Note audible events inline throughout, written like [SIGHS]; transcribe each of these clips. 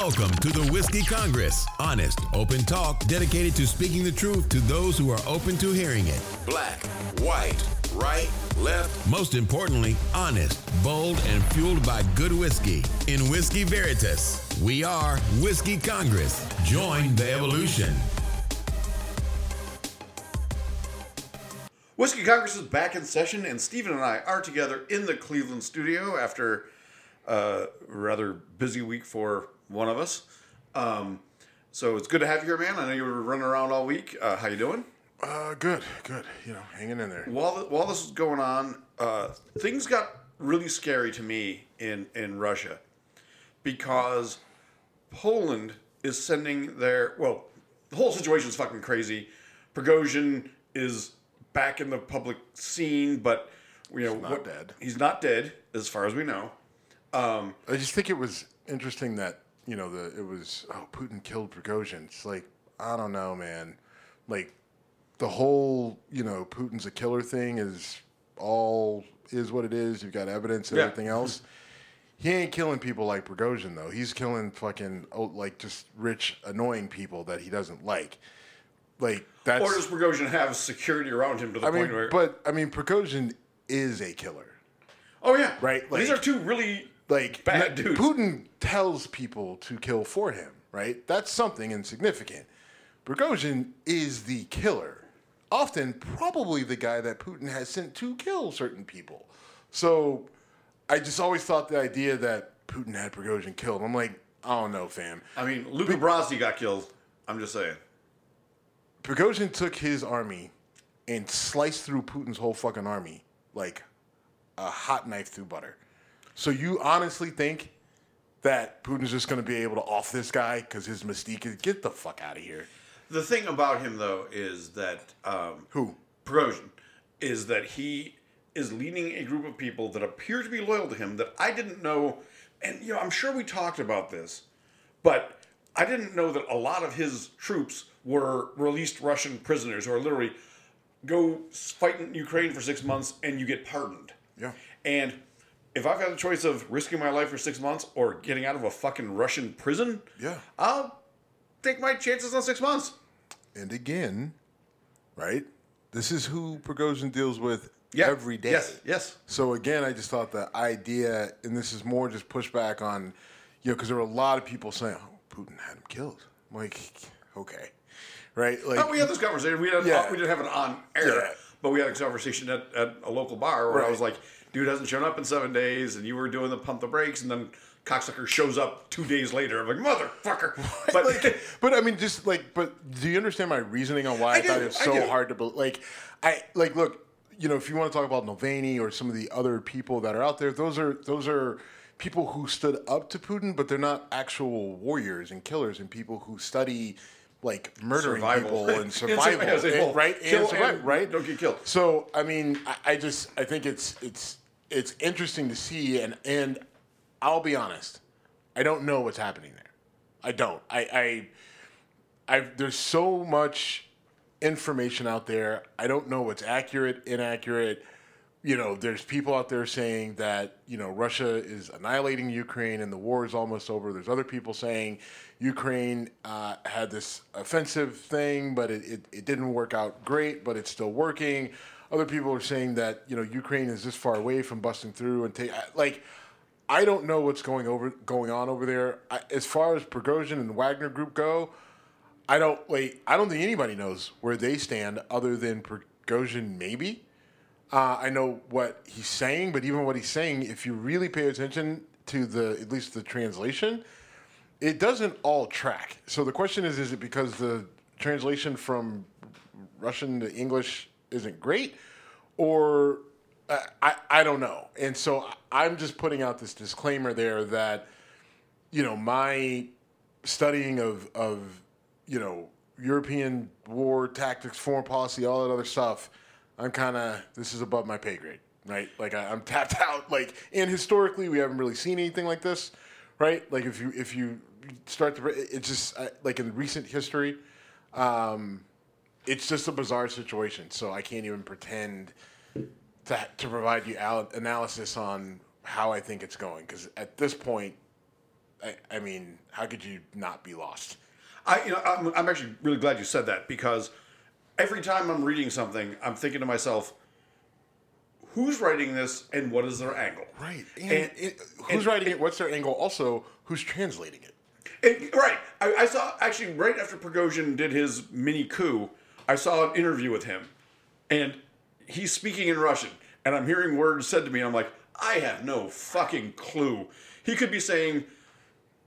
Welcome to the Whiskey Congress. Honest, open talk dedicated to speaking the truth to those who are open to hearing it. Black, white, right, left. Most importantly, honest, bold, and fueled by good whiskey. In Whiskey Veritas, we are Whiskey Congress. Join the evolution. Whiskey Congress is back in session, and Stephen and I are together in the Cleveland studio after a rather busy week for one of us. Um, so it's good to have you here, man. I know you were running around all week. Uh, how you doing? Uh, good, good. You know, hanging in there. While while this was going on, uh, things got really scary to me in in Russia because Poland is sending their well, the whole situation is fucking crazy. Prigozhin is back in the public scene, but you know he's not dead. He's not dead, as far as we know. I just think it was interesting that you know the it was oh Putin killed Prigozhin. It's like I don't know, man. Like the whole you know Putin's a killer thing is all is what it is. You've got evidence and Yeah. everything else. He ain't killing people like Prigozhin though. He's killing fucking oh, like just rich, annoying people that he doesn't like. Like that's. Or does Prigozhin have security around him to the I point mean, where? but I mean, Prigozhin is a killer. oh yeah, right, These are two really like Bad dudes. Putin tells people to kill for him, right? That's something insignificant. Prigozhin is the killer, often probably the guy that Putin has sent to kill certain people. So I just always thought the idea that Putin had Prigozhin killed. I'm like, I don't know, fam. I mean, Luca Brasi got killed. I'm just saying. Prigozhin took his army and sliced through Putin's whole fucking army like a hot knife through butter. So you honestly think that Putin's just going to be able to off this guy because his mystique is get the fuck out of here? The thing about him, though, is that um, Who? Prigozhin is that he is leading a group of people that appear to be loyal to him that I didn't know, and you know, I'm sure we talked about this, but I didn't know that a lot of his troops were released Russian prisoners who are literally go fight in Ukraine for six months and you get pardoned. Yeah. And if I've got the choice of risking my life for six months or getting out of a fucking Russian prison, Yeah. I'll take my chances on six months. And again, right? This is who Prigozhin deals with Yeah. every day. Yes, yes. So again, I just thought the idea, and this is more just pushback on, you know, because there were a lot of people saying, "Oh, Putin had him killed." I'm like, okay, right? Like, Oh, we had this conversation. We, had, Yeah. we didn't have it on air, Yeah. but we had a conversation at, at a local bar where I was like, dude hasn't shown up in seven days, and you were doing the pump the brakes, and then cocksucker shows up two days later. I'm like, motherfucker. [LAUGHS] But like, but I mean, just like, but do you understand my reasoning on why I, I thought it was so hard to believe? Like, I like look, you know, if you want to talk about Navalny or some of the other people that are out there, those are those are people who stood up to Putin, but they're not actual warriors and killers and people who study like murdering Survival. people and [LAUGHS] survival, and- right? kill and survive, and right? don't get killed. So I mean, I, I just I think it's it's it's interesting to see, and and I'll be honest, I don't know what's happening there. I don't. I I, I there's so much information out there. I don't know what's accurate, inaccurate. You know, there's people out there saying that you know Russia is annihilating Ukraine and the war is almost over. There's other people saying Ukraine uh, had this offensive thing, but it, it, it didn't work out great, but it's still working. Other people are saying that you know Ukraine is this far away from busting through and take like. I don't know what's going over going on over there. I, as far as Prigozhin and Wagner Group go, I don't wait. I don't think anybody knows where they stand other than Prigozhin. Maybe uh, I know what he's saying, but even what he's saying, if you really pay attention to the at least the translation, it doesn't all track. So the question is: Is it because the translation from Russian to English isn't great, or uh, I I don't know. And so I'm just putting out this disclaimer there that you know my studying of of you know European war tactics, foreign policy, all that other stuff. I'm kind of this is above my pay grade, right? Like I, I'm [LAUGHS] tapped out. Like and historically, we haven't really seen anything like this, right? Like if you if you start to it's just like in recent history, um, it's just a bizarre situation. So I can't even pretend to to provide you al- analysis on how I think it's going because at this point, I, I mean, how could you not be lost? I, you know, I'm, I'm actually really glad you said that because every time I'm reading something, I'm thinking to myself, who's writing this and what is their angle? Right. And, And- it, who's and- writing it? What's their angle? Also, who's translating it? It- right. I, I saw actually right after Prigozhin did his mini coup, I saw an interview with him, and he's speaking in Russian, and I'm hearing words said to me, and I'm like, I have no fucking clue. He could be saying,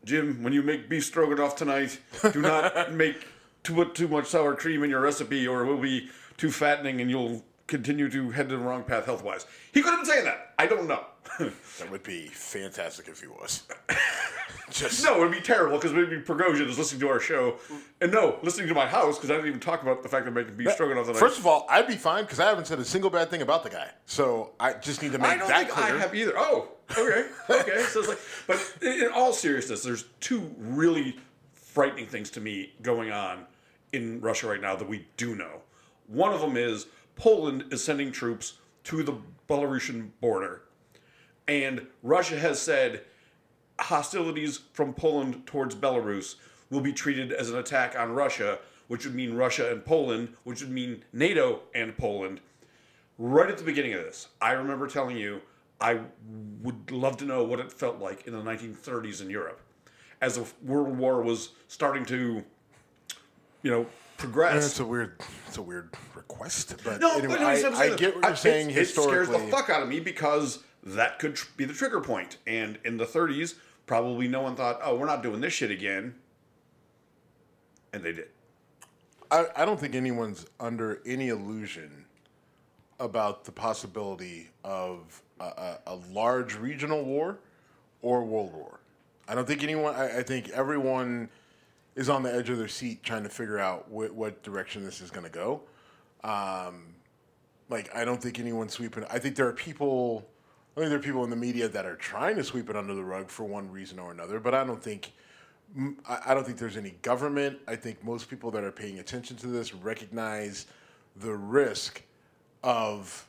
Jim, when you make beef stroganoff tonight, do not [LAUGHS] make too put too much sour cream in your recipe, or it will be too fattening, and you'll continue to head to the wrong path health wise. He could have been saying that. I don't know. [LAUGHS] That would be fantastic if he was. [LAUGHS] Just No, it would be terrible because maybe Prigozhin is listening to our show, and no, listening to my house because I didn't even talk about the fact that I'm making beef stroganoff tonight. First of all, I'd be fine because I haven't said a single bad thing about the guy. So I just need to make that clear. I don't that think clear. I have either. Oh, okay, okay. so it's like, but in all seriousness, there's two really frightening things to me going on in Russia right now that we do know. One of them is Poland is sending troops to the Belarusian border, and Russia has said hostilities from Poland towards Belarus will be treated as an attack on Russia, which would mean Russia and Poland, which would mean NATO and Poland. Right at the beginning of this, I remember telling you I would love to know what it felt like in the 1930s in Europe as the World War was starting to, you know, progress. It's a weird, it's a weird request, but No, anyway, but no, I, I get what you're saying it's- historically. It scares the fuck out of me because that could tr- be the trigger point. And in the 30s, probably no one thought, "Oh, we're not doing this shit again," and they did. I, I don't think anyone's under any illusion about the possibility of a, a, a large regional war or world war. I don't think anyone. I, I think everyone is on the edge of their seat trying to figure out wh- what direction this is going to go. Um, like I don't think anyone's sweeping. I think there are people. I think there are people in the media that are trying to sweep it under the rug for one reason or another. But I don't think. I don't think there's any government. I think most people that are paying attention to this recognize the risk of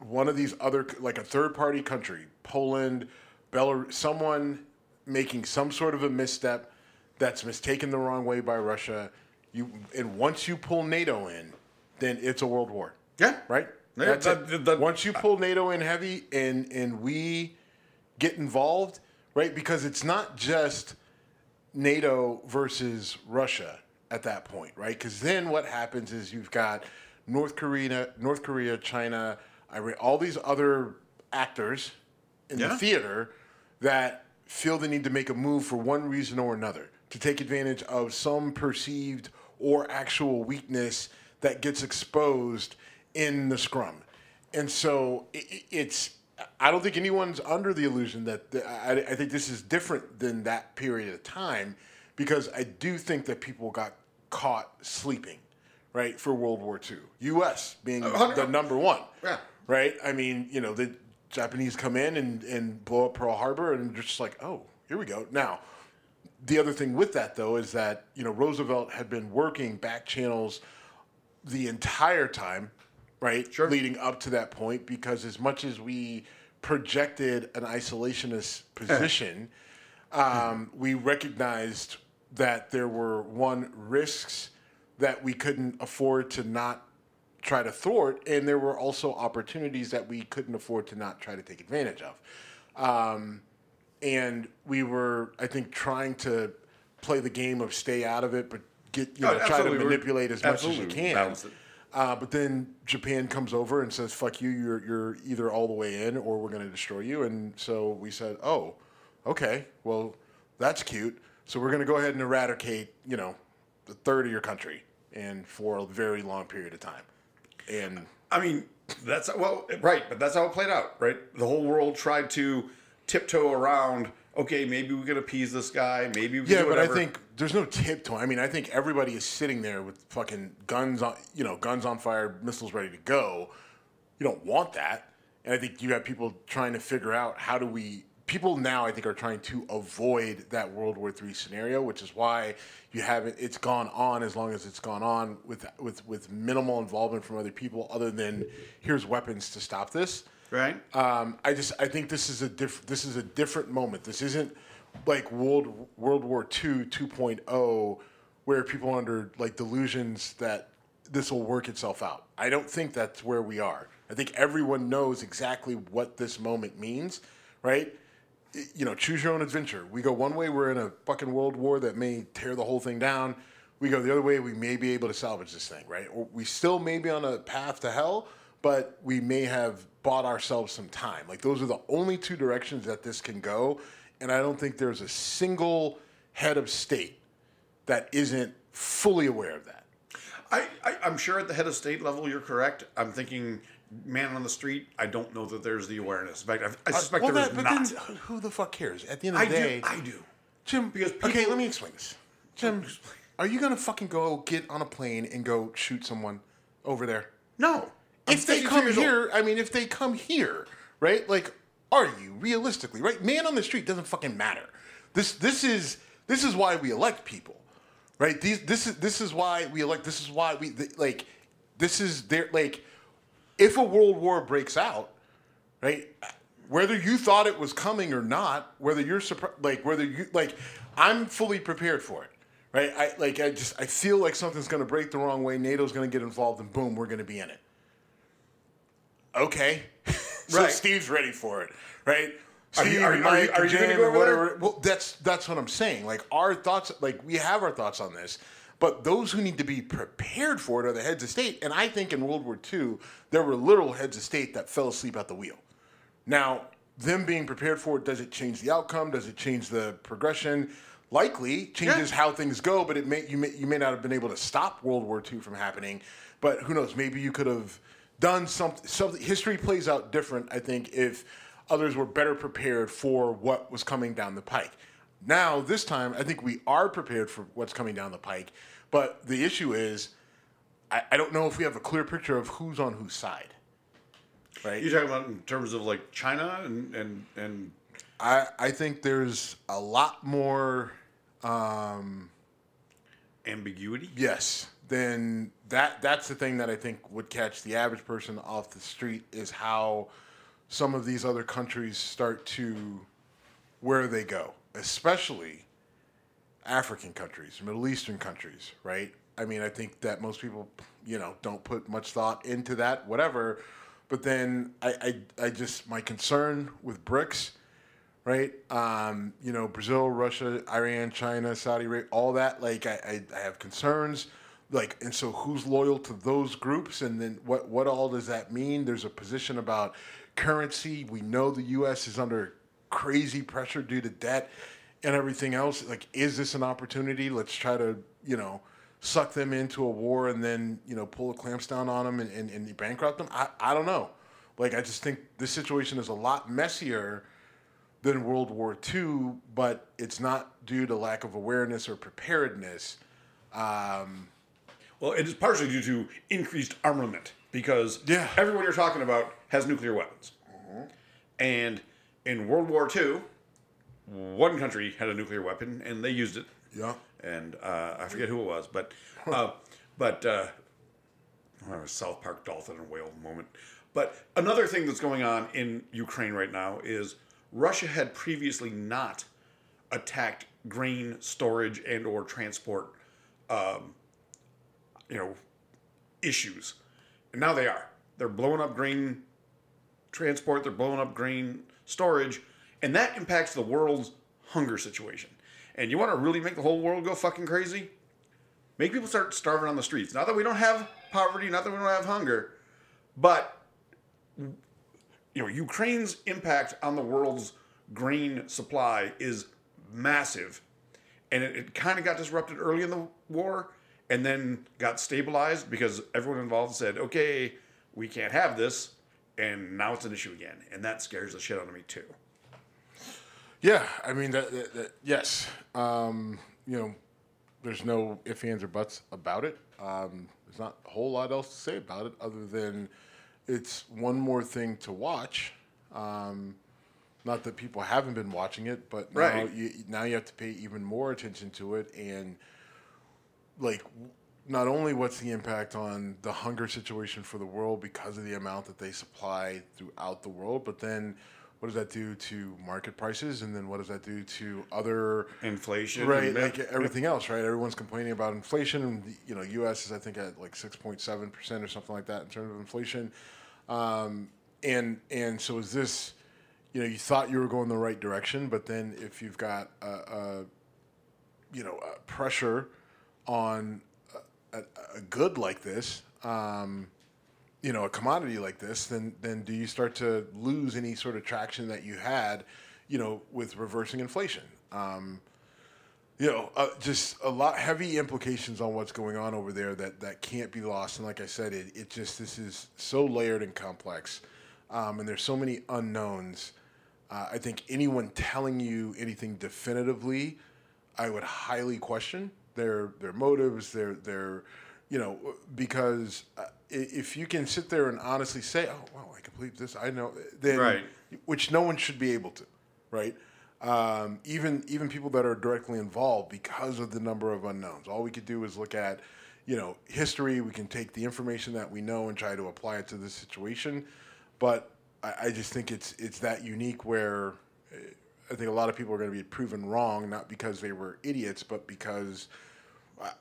one of these other, like a third party country, Poland, Belarus, someone making some sort of a misstep that's mistaken the wrong way by Russia. You and once you pull NATO in, then it's a world war. Yeah. Right. Yeah, That's that- it. that- once you pull NATO in heavy and and we get involved, right? Because it's not just NATO versus Russia at that point, right? Because then what happens is you've got North Korea, North Korea, China, Iran, all these other actors in Yeah. the theater that feel the need to make a move for one reason or another to take advantage of some perceived or actual weakness that gets exposed in the scrum. And so i i- it's I don't think anyone's under the illusion that the, I, I think this is different than that period of time because I do think that people got caught sleeping, right, for World War II. U.S. being hundred- the number one, Yeah. right? I mean, you know, the Japanese come in and, and blow up Pearl Harbor and just like, oh, here we go. Now, the other thing with that though is that you know Roosevelt had been working back channels the entire time, right? Sure. Leading up to that point, because as much as we projected an isolationist position, [LAUGHS] um, we recognized that there were one risks that we couldn't afford to not try to thwart, and there were also opportunities that we couldn't afford to not try to take advantage of. Um, and we were, I think, trying to play the game of stay out of it, but get you Oh, know try to manipulate as much as you can. Uh, but then Japan comes over and says, "Fuck you! You're you're either all the way in, or we're going to destroy you." And so we said, "Oh, okay. Well, that's cute. So we're going to go ahead and eradicate, you know, the third of your country, and for a very long period of time." And I mean, that's well, right, but that's how it played out, right? The whole world tried to tiptoe around. Okay, maybe we can appease this guy. Maybe we can Yeah, but I think there's no tiptoe. I mean, I think everybody is sitting there with fucking guns on, you know, guns on fire, missiles ready to go. You don't want that. And I think you have people trying to figure out how do we. People now, I think, are trying to avoid that World War III scenario, which is why you haven't. It's gone on as long as it's gone on with with with minimal involvement from other people, other than here's weapons to stop this. Right. Um, I just I think this is a diff- this is a different moment. This isn't like World World War II 2.0, where people are under like delusions that this will work itself out. I don't think that's where we are. I think everyone knows exactly what this moment means, right? You know, choose your own adventure. We go one way, we're in a fucking world war that may tear the whole thing down. We go the other way, we may be able to salvage this thing, right? Or we still may be on a path to hell, but we may have bought ourselves some time. Like those are the only two directions that this can go, and I don't think there's a single head of state that isn't fully aware of that. I, I, I'm sure at the head of state level, you're correct. I'm thinking man on the street. I don't know that there's the awareness. In fact, I, I suspect Uh, Well, there is that- but not. then who the fuck cares? At the end of I the day, do. I do. Jim, Because okay, let me explain this. Jim, are you gonna fucking go get on a plane and go shoot someone over there? No. I'm If they come here, I mean, if they come here, right? Like, are you realistically right? Man on the street doesn't fucking matter. This this is this is why we elect people, right? These this is this is why we elect. This is why we like. This is their like. If a world war breaks out, right? Whether you thought it was coming or not, whether you're surprised, like whether you like, I'm fully prepared for it, right? I like I just I feel like something's going to break the wrong way. NATO's going to get involved, and boom, we're going to be in it. Okay, [LAUGHS] so Right. Steve's ready for it, right? Are you- are you- are you- are you gonna go or over there? whatever. Well, that's that's what I'm saying. Like our thoughts, like we have our thoughts on this, but those who need to be prepared for it are the heads of state. And I think in World War II, there were literal heads of state that fell asleep at the wheel. Now, them being prepared for it, does it change the outcome? Does it change the progression? Likely changes Yeah. how things go, but it may you may you may not have been able to stop World War II from happening. But who knows? Maybe you could have done something. Something history plays out different. I think if others were better prepared for what was coming down the pike. Now, this time, I think we are prepared for what's coming down the pike. But the issue is, I, I don't know if we have a clear picture of who's on whose side. Right? You're talking about in terms of like China and and and I, I think there's a lot more, Um, ambiguity? yes, than that. That's the thing that I think would catch the average person off the street is how some of these other countries start to where they go, especially African countries, Middle Eastern countries, right? I mean, I think that most people, you know, don't put much thought into that, whatever. But then I, I, I just, my concern with BRICS, right? Um, you know, Brazil, Russia, Iran, China, Saudi Arabia, all that, like, I, I, I have concerns. Like, and so who's loyal to those groups? And then what, what all does that mean? There's a position about currency. We know the U.S. is under crazy pressure due to debt and everything else. Like, is this an opportunity? Let's try to, you know, suck them into a war and then, you know, pull the clamps down on them and, and, and bankrupt them. I, I don't know. Like, I just think this situation is a lot messier than World War II, but it's not due to lack of awareness or preparedness. Um, Well, it is partially due to increased armament because Yeah. everyone you're talking about has nuclear weapons. And in World War II, one country had a nuclear weapon and they used it. yeah. And uh, I forget who it was, but uh, but uh, well, was South Park Dolphin and Whale moment. But another thing that's going on in Ukraine right now is Russia had previously not attacked grain storage and or transport you know, issues. And now they are. They're blowing up grain transport, they're blowing up grain storage, and that impacts the world's hunger situation. And you want to really make the whole world go fucking crazy? Make people start starving on the streets. Not that we don't have poverty, not that we don't have hunger, but you know, Ukraine's impact on the world's grain supply is massive and it, it kind of got disrupted early in the war and then got stabilized because everyone involved said okay we can't have this and now it's an issue again and that scares the shit out of me too Yeah, I mean, that, that, that- yes. Um, you know, there's no ifs, ands, or buts about it. Um, there's not a whole lot else to say about it other than it's one more thing to watch. Um, not that people haven't been watching it, but now, you, now you have to pay even more attention to it. And, like, not only what's the impact on the hunger situation for the world because of the amount that they supply throughout the world, but then what does that do to market prices, and then what does that do to other Inflation, right? and- Like everything else, right? Everyone's complaining about inflation, and you know, U.S. is I think at like six point seven percent or something like that in terms of inflation, um, and and so is this, you know, you thought you were going the right direction, but then if you've got a, a you know, uh, pressure on a, a, good like this, um, you know, a commodity like this, then then do you start to lose any sort of traction that you had, you know, with reversing inflation? Um, you know, uh, just a lot heavy implications on what's going on over there that that can't be lost. And like I said, it it just this is so layered and complex, um, and there's so many unknowns. Uh, I think anyone telling you anything definitively, I would highly question their their motives, their their, you know, because uh, if you can sit there and honestly say, "Oh, well, I can believe this," I know, then Right. which no one should be able to, right? Um, even even people that are directly involved because of the number of unknowns. All we could do is look at, you know, history. We can take the information that we know and try to apply it to this situation. But I, I just think it's it's that unique where uh, I think a lot of people are going to be proven wrong, not because they were idiots, but because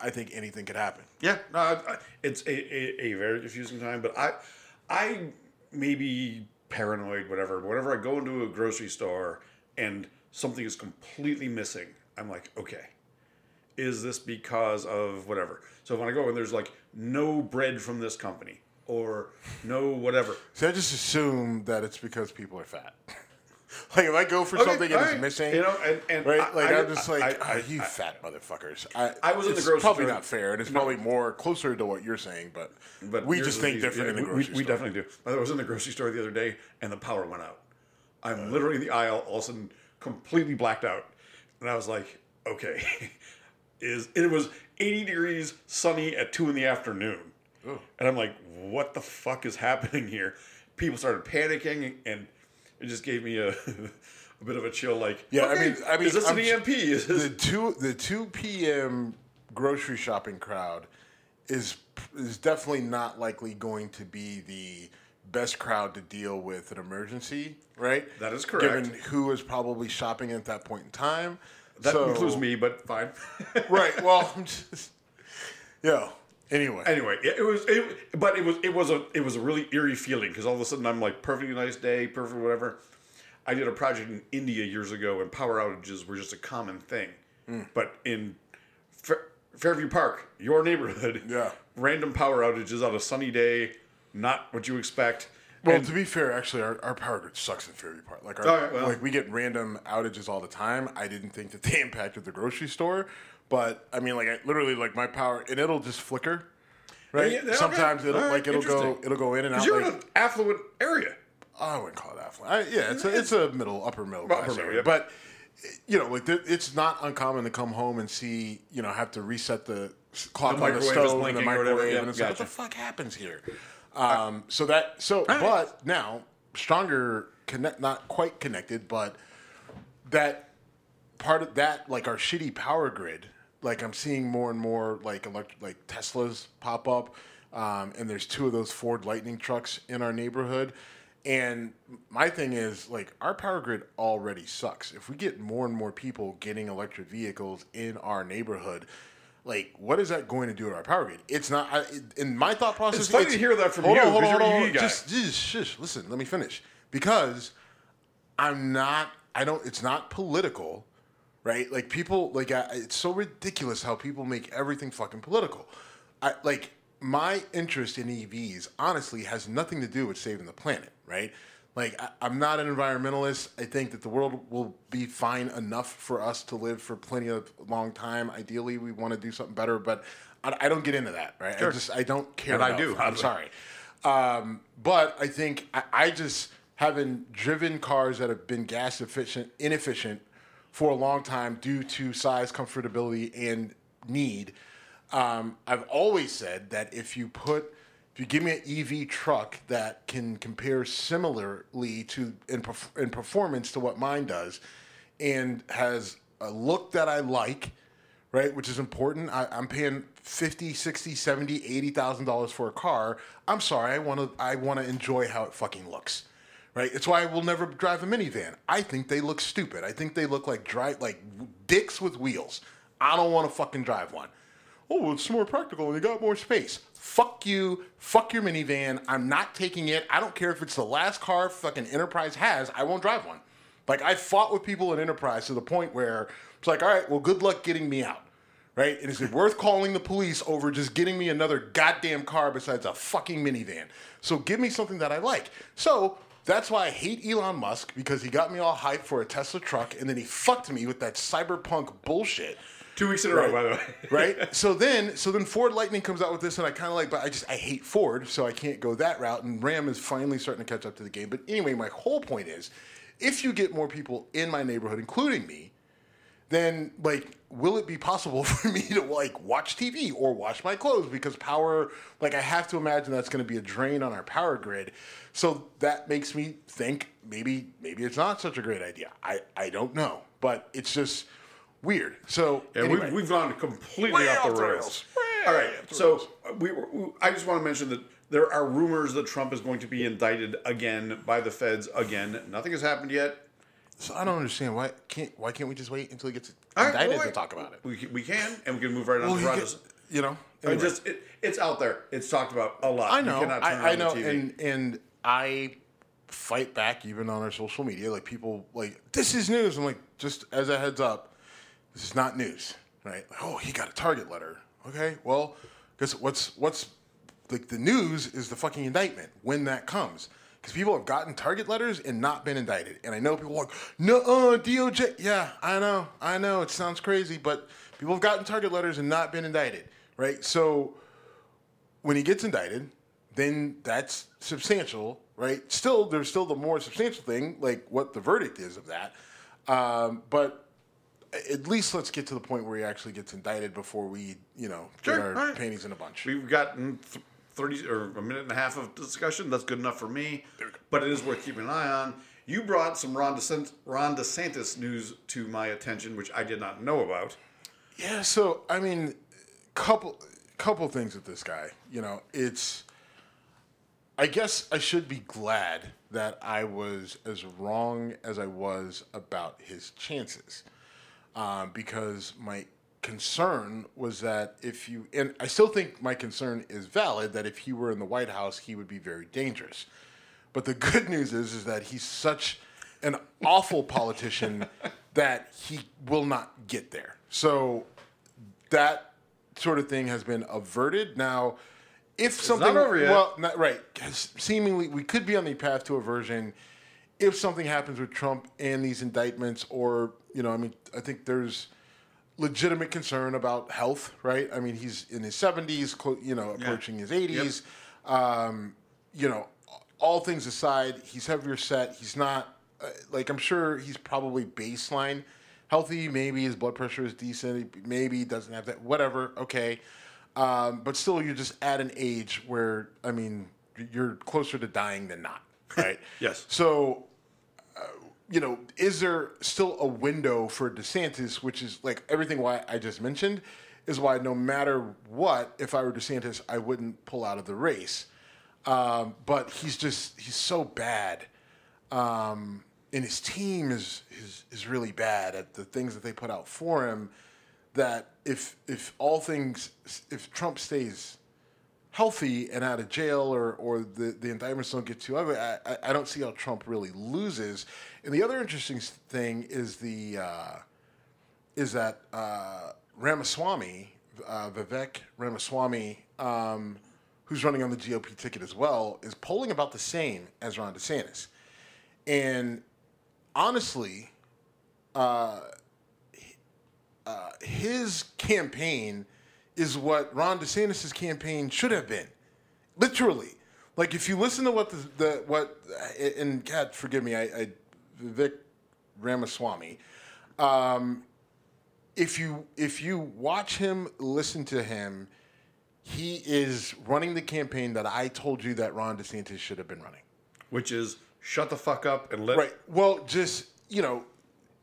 I- think anything could happen. Yeah, no, I, I- it's a, a, a very confusing time. But I, I may be paranoid, whatever. But whenever I go into a grocery store and something is completely missing, I'm like, okay, is this because of whatever? So when I go and there's like no bread from this company or no whatever, So I just assume that it's because people are fat. [LAUGHS] [LAUGHS] like if I go for Okay, something and all it's missing, You know, and- and right? Like I- am just like, I- I- "Ah, you fat motherfuckers. I, I was in the it's grocery probably store- not fair, and it's probably more closer to what you're saying, but, But we just think different in the we- grocery we, we store. definitely do. I was in the grocery store the other day and the power went out. I'm literally in the aisle, all of a sudden completely blacked out, and I was like, okay, [LAUGHS] is it was 80 degrees, sunny at two in the afternoon, and I'm like, what the fuck is happening here? People started panicking, and it just gave me a. [LAUGHS] A bit of a chill, like Yeah, I mean, I mean, is this I'm an EMP? [LAUGHS] Is this the two the two p.m. grocery shopping crowd is is definitely not likely going to be the best crowd to deal with an emergency, right? That is correct. Given who is probably shopping at that point in time, that So- includes me? But fine. [LAUGHS] right? Well, I'm just yeah. Anyway, Anyway, it, it was, it, but it was, it was a, it was a really eerie feeling because all of a sudden I'm like, perfectly nice day, perfect whatever. I did a project in India years ago, and power outages were just a common thing. Hmm. But in Fair, Fairview Park, your neighborhood, [LAUGHS] Yeah. random power outages on a sunny day, not what you expect. Well, And- to be fair, actually, our, our power grid sucks in Fairview Park. Like, our, right, well. like we get random outages all the time. I didn't think that they [LAUGHS] impacted the grocery store, but I mean, like, I, literally, like my power, and it'll just flicker. Right. Yeah, yeah, okay. Sometimes it'll All right, like it'll go it'll go in and out. You're Like, in an affluent area. I wouldn't call it affluent. I, yeah, it's a, it's a middle upper middle class area, yeah. but you know, like it's not uncommon to come home and see you know have to reset the clock The on the stove and the microwave, and it's like, what the fuck happens here? Um, so that so, but now stronger connect, not quite connected, but that part of that like our shitty power grid like i'm seeing more and more like elect- like teslas pop up um, and there's two of those ford lightning trucks in our neighborhood and my thing is like our power grid already sucks if we get more and more people getting electric vehicles in our neighborhood like what is that going to do to our power grid it's not I, in my thought process It's funny to hear that from hold you, on, hold on, you're a hold on. Just, just shush, listen let me finish because I'm not. I don't. It's not political, right? Like people, like I, it's so ridiculous how people make everything fucking political. I like my interest in EVs. Honestly, has nothing to do with saving the planet, right? Like I, I'm not an environmentalist. I think that the world will be fine enough for us to live for plenty of long time. Ideally, we want to do something better, but I, I don't get into that, right? I just I don't care. And I do. I'm sorry. Um, but I think I, I just having driven cars that have been gas efficient, inefficient for a long time due to size, comfortability, and need. Um, I've always said that if you put, if you give me an EV truck that can compare similarly to in, in performance to what mine does, and has a look that I like, right which is important I, i'm paying 50 60 70 80 thousand dollars for a car i'm sorry i want to i want to enjoy how it fucking looks right? It's why I will never drive a minivan. I think they look stupid. I think they look like dry, like dicks with wheels. I don't want to fucking drive one. Oh, it's more practical and you got more space. Fuck you. Fuck your minivan. I'm not taking it. I don't care if it's the last car fucking Enterprise has. I won't drive one. Like I fought with people in Enterprise to the point where it's like, all right, well, good luck getting me out. Right? And is it worth calling the police over just getting me another goddamn car besides a fucking minivan? So give me something that I like. So that's why I hate Elon Musk because he got me all hyped for a Tesla truck and then he fucked me with that cyberpunk bullshit. Two weeks in a row, by the way. [LAUGHS] right? [LAUGHS] So then, so then Ford Lightning comes out with this, and I kind of like, but I just I hate Ford, so I can't go that route. And Ram is finally starting to catch up to the game. But anyway, my whole point is, if you get more people in my neighborhood, including me, then like will it be possible [LAUGHS] for me to like watch TV or wash my clothes because power like I have to imagine that's going to be a drain on our power grid. So that makes me think maybe maybe it's not such a great idea. I I don't know, but it's just weird. So Yeah, anyway. we've, we've gone completely off the off the rails. rails. All right, so we, we, I just want to mention that there are rumors that Trump is going to be indicted again by the feds again. Nothing has happened yet. So I don't understand why can't why can't we just wait until he gets All right, indicted well, to talk about it? We, can- we can, and we can move right on Well, to he Ron get- DeSantis. you know, I mean, just it, it's out there. It's talked about a lot. I You know, I, I know, and and I fight back even on our social media. Like people like this is news. I'm like just as a heads up, this is not news, right? Like, oh, he got a target letter. Okay, well, guess what's what's like the news is the fucking indictment when that comes. Because people have gotten target letters and not been indicted. And I know people are like, no, uh, DOJ. Yeah, I know, I know. It sounds crazy, but people have gotten target letters and not been indicted, right? So when he gets indicted, then that's substantial, right? Still, there's still the more substantial thing, like what the verdict is of that. Um, but at least let's get to the point where he actually gets indicted before we, you know, Sure, get our right. panties in a bunch. We've gotten th- 30 or a minute and a half of discussion. That's good enough for me, but it is worth keeping an eye on. You brought some Ron, DeSantis, Ron DeSantis news to my attention, which I did not know about. Yeah, so I mean, couple couple things with this guy. You know, it's. I guess I should be glad that I was as wrong as I was about his chances, um, because my concern was that if you and I still think my concern is valid that if he were in the White House, he would be very dangerous. But the good [LAUGHS] news is is that he's such an awful politician [LAUGHS] that he will not get there. So that sort of thing has been averted. Now, if something over yet. well, not, right, seemingly we could be on the path to aversion if something happens with Trump and these indictments, or you know, I mean, I think there's legitimate concern about health, right? I mean, he's in his 70s, clo- you know, approaching his 80s. Um, you know, all things aside, he's heavier set. He's not uh, like I'm sure he's probably baseline healthy. Maybe his blood pressure is decent. Maybe he doesn't have that. Whatever. Okay. Um, but still, you're just at an age where I mean, you're closer to dying than not, right? [LAUGHS] Yes. So you know, is there still a window for DeSantis, which is like everything why I just mentioned, is why no matter what, if I were DeSantis, I wouldn't pull out of the race. Um, but he's just he's so bad, um, and his team is, is is really bad at the things that they put out for him. That if if all things if Trump stays healthy and out of jail or, or the, the indictments don't get too ugly, I, I- I don't see how Trump really loses. And the other interesting thing is the uh, is that uh, Ramaswamy, uh, Vivek Ramaswamy, um, who's running on the GOP ticket as well, is polling about the same as Ron DeSantis. And honestly, uh, his campaign is what Ron DeSantis' campaign should have been. Literally. Like if you listen to what the, the what and God forgive me, I, I Vivek Ramaswamy. Um, if you if you watch him, listen to him, he is running the campaign that I told you that Ron DeSantis should have been running. Which is shut the fuck up and let Right. Well, just, you know,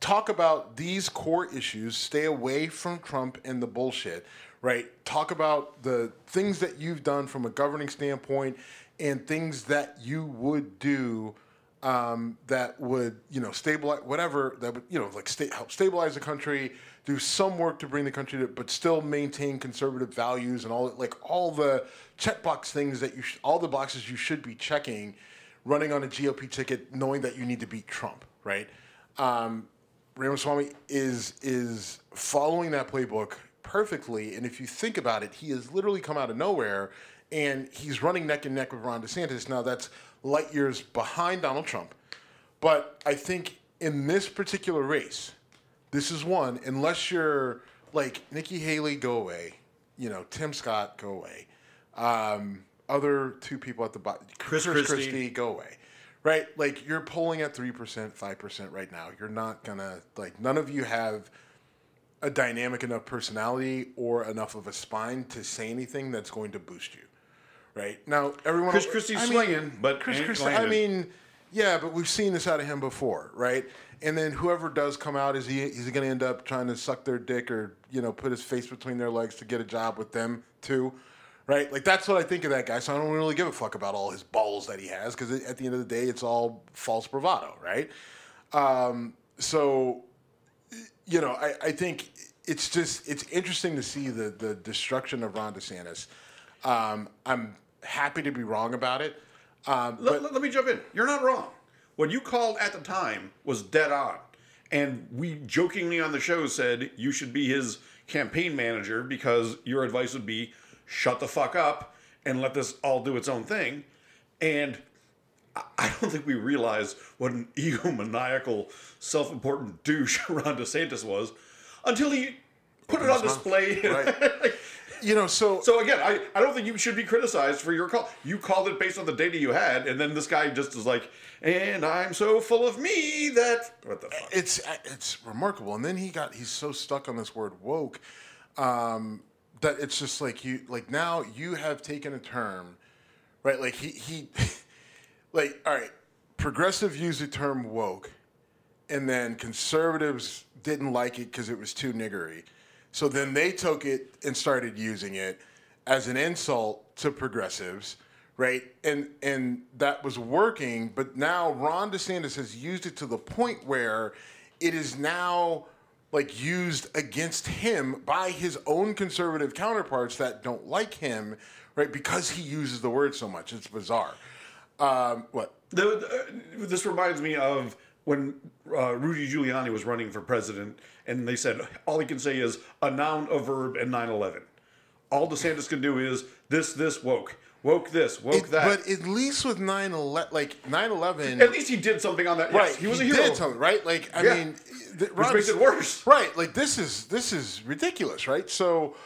talk about these core issues, stay away from Trump and the bullshit, right? Talk about the things that you've done from a governing standpoint and things that you would do um, that would you know stabilize whatever that would you know like sta- help stabilize the country, do some work to bring the country to, but still maintain conservative values and all like all the checkbox things that you sh- all the boxes you should be checking, running on a GOP ticket, knowing that you need to beat Trump, right? Um, Ramaswamy is is following that playbook perfectly, and if you think about it, he has literally come out of nowhere, and he's running neck and neck with Ron DeSantis. Now that's light years behind Donald Trump, but I think in this particular race, this is one. Unless you're like Nikki Haley, go away. You know, Tim Scott, go away. Um, other two people at the bottom, Chris Chris Christie. Christie, go away. Right, like you're polling at three percent, five percent right now. You're not gonna like none of you have a dynamic enough personality or enough of a spine to say anything that's going to boost you. Right now, everyone. Chris Christie's I mean, but Chris Christie. I mean, yeah, but we've seen this out of him before, right? And then whoever does come out, is he is he going to end up trying to suck their dick or you know put his face between their legs to get a job with them too? Right, like that's what I think of that guy. So I don't really give a fuck about all his balls that he has because at the end of the day, it's all false bravado, right? Um, so you know, I, I think it's just it's interesting to see the the destruction of Ron DeSantis. Um, I'm happy to be wrong about it. Um, Let, but let- let me jump in. You're not wrong. What you called at the time was dead on. And we jokingly on the show said you should be his campaign manager because your advice would be shut the fuck up and let this all do its own thing. And I- I don't think we realized what an [LAUGHS] egomaniacal, self important douche [LAUGHS] Ron DeSantis was until he put it on display. Right. [LAUGHS] you know, so So again, I, I don't think you should be criticized for your call. You called it based on the data you had, and then this guy just is like, and I'm so full of me that what the fuck? it's it's remarkable. And then he got he's so stuck on this word woke um, that it's just like you like now you have taken a term, right? Like he he [LAUGHS] like all right, progressive used the term woke, and then conservatives didn't like it because it was too niggery. So then they took it and started using it as an insult to progressives, right? And and that was working, but now Ron DeSantis has used it to the point where it is now like used against him by his own conservative counterparts that don't like him, right? Because he uses the word so much. It's bizarre. Um, what? The, this reminds me of when uh, Rudy Giuliani was running for president, and they said all he can say is a noun, a verb, and 9/11. All DeSantis can do is this, this, woke, woke this, woke It- that. But at least with 9-11, like 9-11... At least he did something on that. Yes, right, he was a hero. Did something, right? Like, I Yeah. mean, th- Which makes it worse. Right, like this is this is ridiculous, right? So,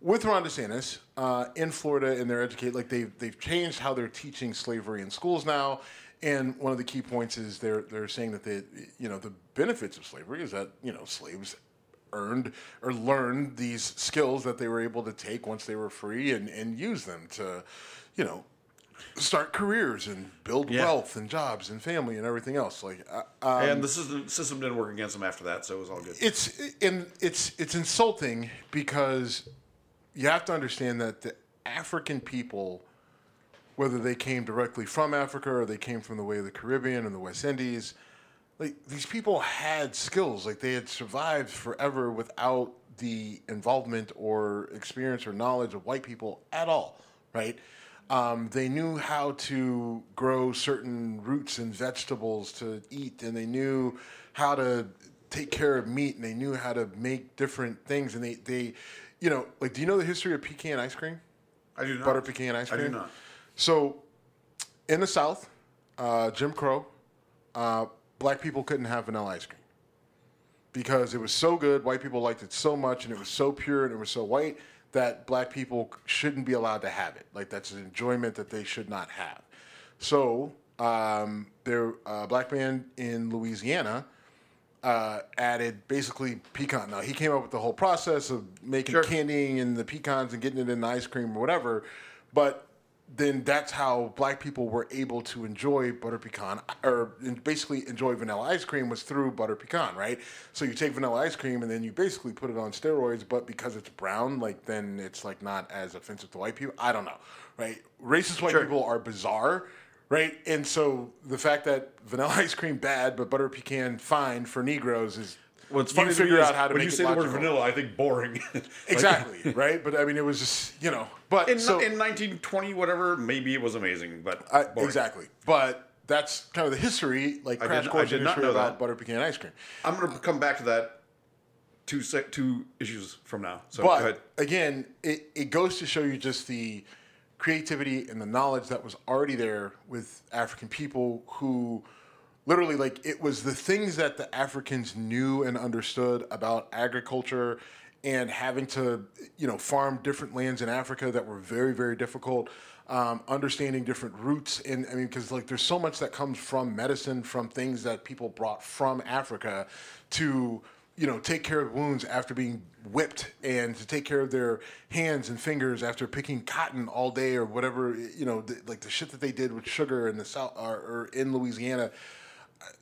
with Ron DeSantis uh, in Florida, and they're educated, like they've they've changed how they're teaching slavery in schools now. And one of the key points is they're they're saying that they, you know, the benefits of slavery is that you know slaves earned or learned these skills that they were able to take once they were free and, and use them to, you know, start careers and build Yeah. wealth and jobs and family and everything else. Like, um, and the system, system didn't work against them after that, so it was all good. it's and it's it's insulting because you have to understand that the African people, whether they came directly from Africa or they came from the way of the Caribbean and the West Indies, like these people had skills, like they had survived forever without the involvement or experience or knowledge of white people at all, right? Um, they knew how to grow certain roots and vegetables to eat, and they knew how to take care of meat, and they knew how to make different things. And they, they, you know, like, do you know the history of pecan ice cream? I do not. Butter pecan ice cream? I do not. So, in the South, uh, Jim Crow, uh, black people couldn't have vanilla ice cream because it was so good. White people liked it so much, and it was so pure and it was so white that black people shouldn't be allowed to have it. Like that's an enjoyment that they should not have. So, um, there, a black man in Louisiana uh, added basically pecan. Now he came up with the whole process of making Sure. candying and the pecans and getting it in the ice cream or whatever, but then that's how black people were able to enjoy butter pecan or basically enjoy vanilla ice cream was through butter pecan, right? So you take vanilla ice cream and then you basically put it on steroids, but because it's brown, like then it's like not as offensive to white people. I don't know, right? Racist white Sure. people are bizarre. right? And so the fact that vanilla [LAUGHS] ice cream bad, but butter pecan fine for Negroes is What's you funny to figure out how to when make you say the word vanilla, I think boring. [LAUGHS] Like, Exactly, [LAUGHS] right? But I mean, it was just you know, but in, so in 1920, whatever, maybe it was amazing, but I, exactly. But that's kind of the history, like I crash did- I course did in not know about that. butter pecan ice cream. I'm going to come back to that two sec- two issues from now. So go But ahead. again, it, it goes to show you just the creativity and the knowledge that was already there with African people who literally like it was the things that the Africans knew and understood about agriculture and having to you know farm different lands in Africa that were very very difficult um, understanding different roots and I mean because like there's so much that comes from medicine from things that people brought from Africa to you know take care of wounds after being whipped and to take care of their hands and fingers after picking cotton all day or whatever you know the, like the shit that they did with sugar in the south or, or in Louisiana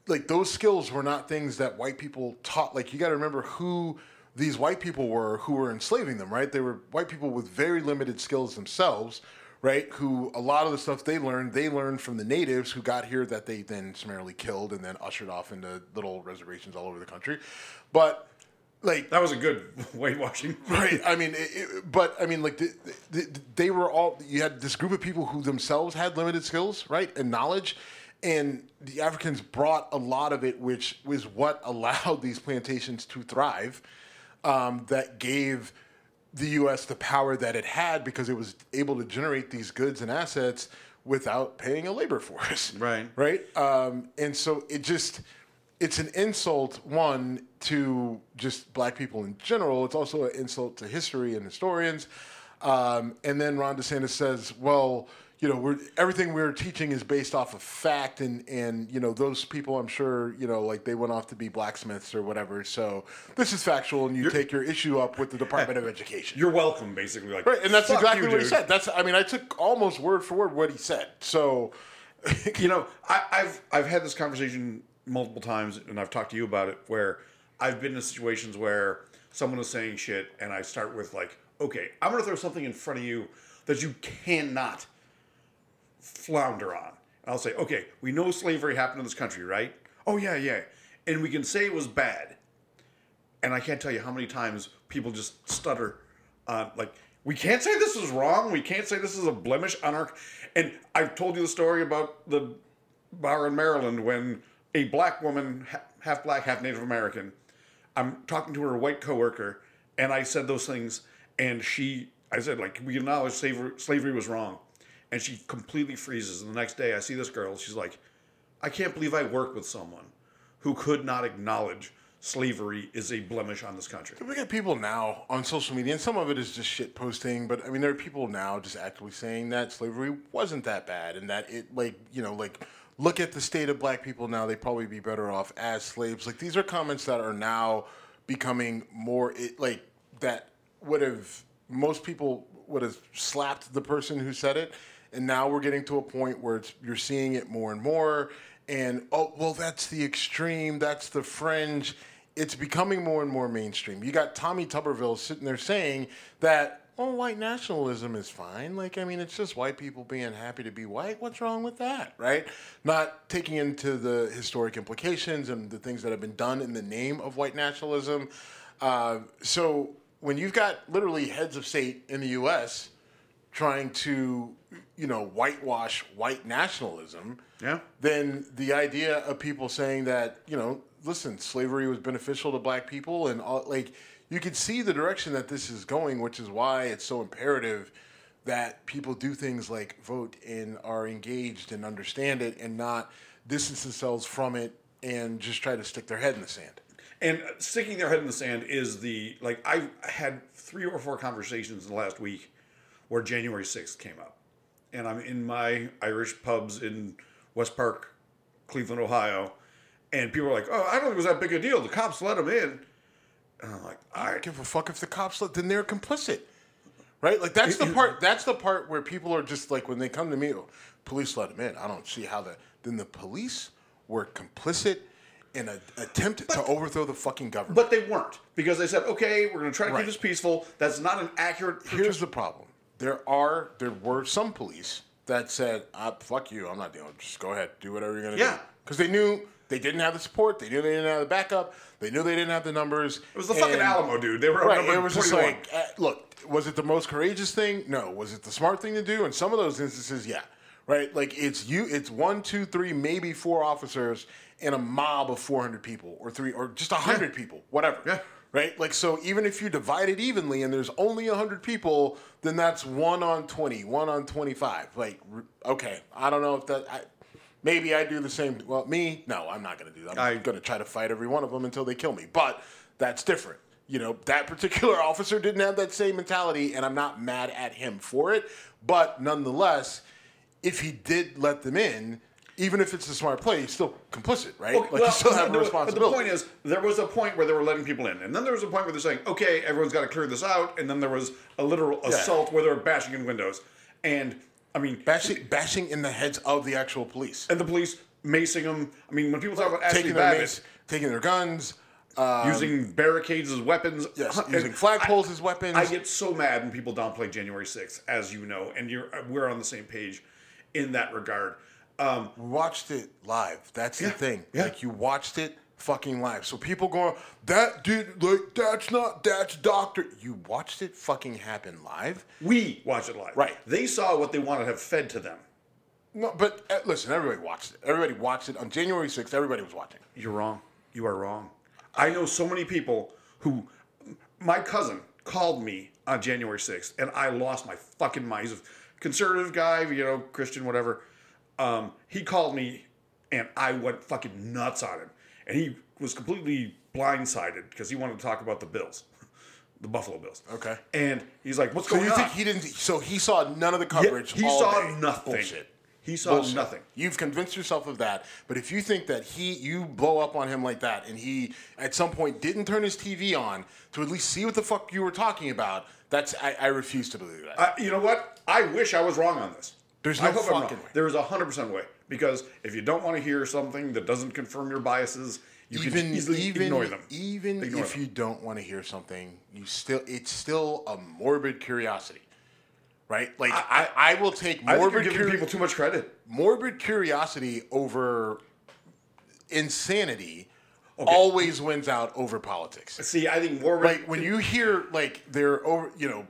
like those skills were not things that white people taught. Like you got to remember who these white people were who were enslaving them right? They were white people with very limited skills themselves right? Who a lot of the stuff they learned they learned from the natives who got here that they then summarily killed and then ushered off into little reservations all over the country. But like That was a good [LAUGHS] whitewashing. right. [LAUGHS] I mean it, it, but i mean like the, the, they were all you had this group of people who themselves had limited skills right and knowledge and the africans brought a lot of it which was what [LAUGHS] allowed these plantations to thrive um, that gave the us the power that it had because it was able to generate these goods and assets without paying a labor [LAUGHS] force. Right. right? Um, and so it just it's an insult one to just black people in general. It's also an insult to history and historians. Um, and then ron desantis says well you know we're everything we're teaching is based off of fact and and you know those people i'm sure you know like they went off to be blacksmiths or whatever. So this is factual and you take your issue up with the department of education. You're welcome, basically. Like, right and that's exactly you, what he said. That's i mean i took almost word for word what he said. So [LAUGHS] you know, I, I've I've had this conversation multiple times, and I've talked to you about it, where I've been in situations where someone is saying shit, and I start with like, okay, I'm gonna throw something in front of you that you cannot flounder on. I'll say, okay, we know slavery happened in this country, right? Oh yeah, yeah, and we can say it was bad, and I can't tell you how many times people just stutter on like we can't say this is wrong. We can't say this is a blemish on our and i've told you the story about the bar in maryland when a black woman half black half native american i'm talking to her white coworker and i said those things and she i said like we acknowledge slavery, slavery was wrong and she completely freezes and the next day i see this girl she's like I can't believe I work with someone who could not acknowledge slavery is a blemish on this country. We got people now on social media, and some of it is just shit posting. But I mean, there are people now just actively saying that slavery wasn't that bad, and that it, like, you know, like, look at the state of black people now; they'd probably be better off as slaves. Like, these are comments that are now becoming more it, like that would have most people would have slapped the person who said it, and now we're getting to a point where you're seeing it more and more. And oh, well, that's the extreme. That's the fringe it's becoming more and more mainstream. You got Tommy Tuberville sitting there saying that, oh, white nationalism is fine. Like, I mean, it's just white people being happy to be white. What's wrong with that, right? Not taking into the historic implications and the things that have been done in the name of white nationalism. Uh, so when you've got literally heads of state in the U.S. trying to, you know, whitewash white nationalism, Yeah. then the idea of people saying that you know listen slavery was beneficial to black people and all, like you can see the direction that this is going which is why it's so imperative that people do things like vote and are engaged and understand it and not distance themselves from it and just try to stick their head in the sand And sticking their head in the sand is the like I've had three or four conversations in the last week where January sixth came up, and I'm in my Irish pubs in West Park, Cleveland, Ohio, and people are like, "Oh, I don't think it was that big a deal. The cops let them in." And I'm like, I don't give a fuck if the cops let, them. then they're complicit. Right? Like that's the part that's the part where people are just like when they come to me, oh, police let them in. I don't see how the then the police were complicit in an attempt to overthrow the fucking government. But they weren't because they said, "Okay, we're going to try to Right. keep this peaceful." That's not an accurate. Here's the problem. There are there were some police that said, uh, "Fuck you, I'm not dealing. Just go ahead, do whatever you're gonna Yeah. do." Because they knew they didn't have the support, they knew they didn't have the backup, they knew they didn't have the numbers. It was the fucking and- Alamo, dude. They were Right, it was just like, uh, look, was it the most courageous thing? No. Was it the smart thing to do? In some of those instances, yeah. Right, like it's you, it's one, two, three, maybe four officers in a mob of four hundred people, or three, or just hundred people, whatever. Yeah. Right, like so, even if you divide it evenly and there's only hundred people, then that's one on 20, one on twenty-five. Like, okay, I don't know if that. I, maybe I do the same. Well, me, no, I'm not going to do that. I'm going to try to fight every one of them until they kill me. But that's different. You know, that particular [LAUGHS] officer didn't have that same mentality, and I'm not mad at him for it. But nonetheless, if he did let them in, even if it's a smart play, he's still complicit, right? Okay, like well, you still have a no, But the point is, there was a point where they were letting people in, and then there was a point where they're saying, "Okay, everyone's got to clear this out," and then there was a literal assault where they were bashing in windows, and I mean, bashing, bashing in the heads of the actual police, and the police macing them. I mean, when people talk about Ashley taking their Babbitt mace, taking their guns. Uh, using barricades as weapons, Yes, using flagpoles as weapons. I get so mad when people downplay January 6th, as you know, and you're we're on the same page in that regard. Um, we watched it live. That's the thing. yeah. Like you watched it fucking live. So people going, that dude, like that's not that's doctor. You watched it fucking happen live. we watched it live. Right. They saw what they wanted to have fed to them. No, but uh, listen, everybody watched it. Everybody watched it on January 6th. Everybody was watching. You're wrong. You are wrong. I know so many people who. My cousin called me on January 6th, and I lost my fucking mind. He's a conservative guy, you know, Christian, whatever. Um, he called me, and I went fucking nuts on him. And he was completely blindsided because he wanted to talk about the Bills, [LAUGHS] the Buffalo Bills. Okay. And he's like, "What's So going you on?" think he didn't? So he saw none of the Yeah, coverage. he all saw day. nothing. Bullshit. He saw Bullshit. nothing. You've convinced yourself of that. But if you think that he, you blow up on him like that, and he at some point didn't turn his TV on to at least see what the fuck you were talking about, that's I, I refuse to believe that. Uh, you know what? I wish I was wrong on this. There's I no hope I'm wrong. fucking way. There is a hundred percent way because if you don't want to hear something that doesn't confirm your biases, you even can easily even ignore them. even Ignore if them. you don't want to hear something, you still it's still a morbid curiosity, right? Like I, I, will take I think morbid you're giving curi- people too much credit. morbid curiosity over insanity always wins out over politics. See, I think more Like when you hear like they're over, you know,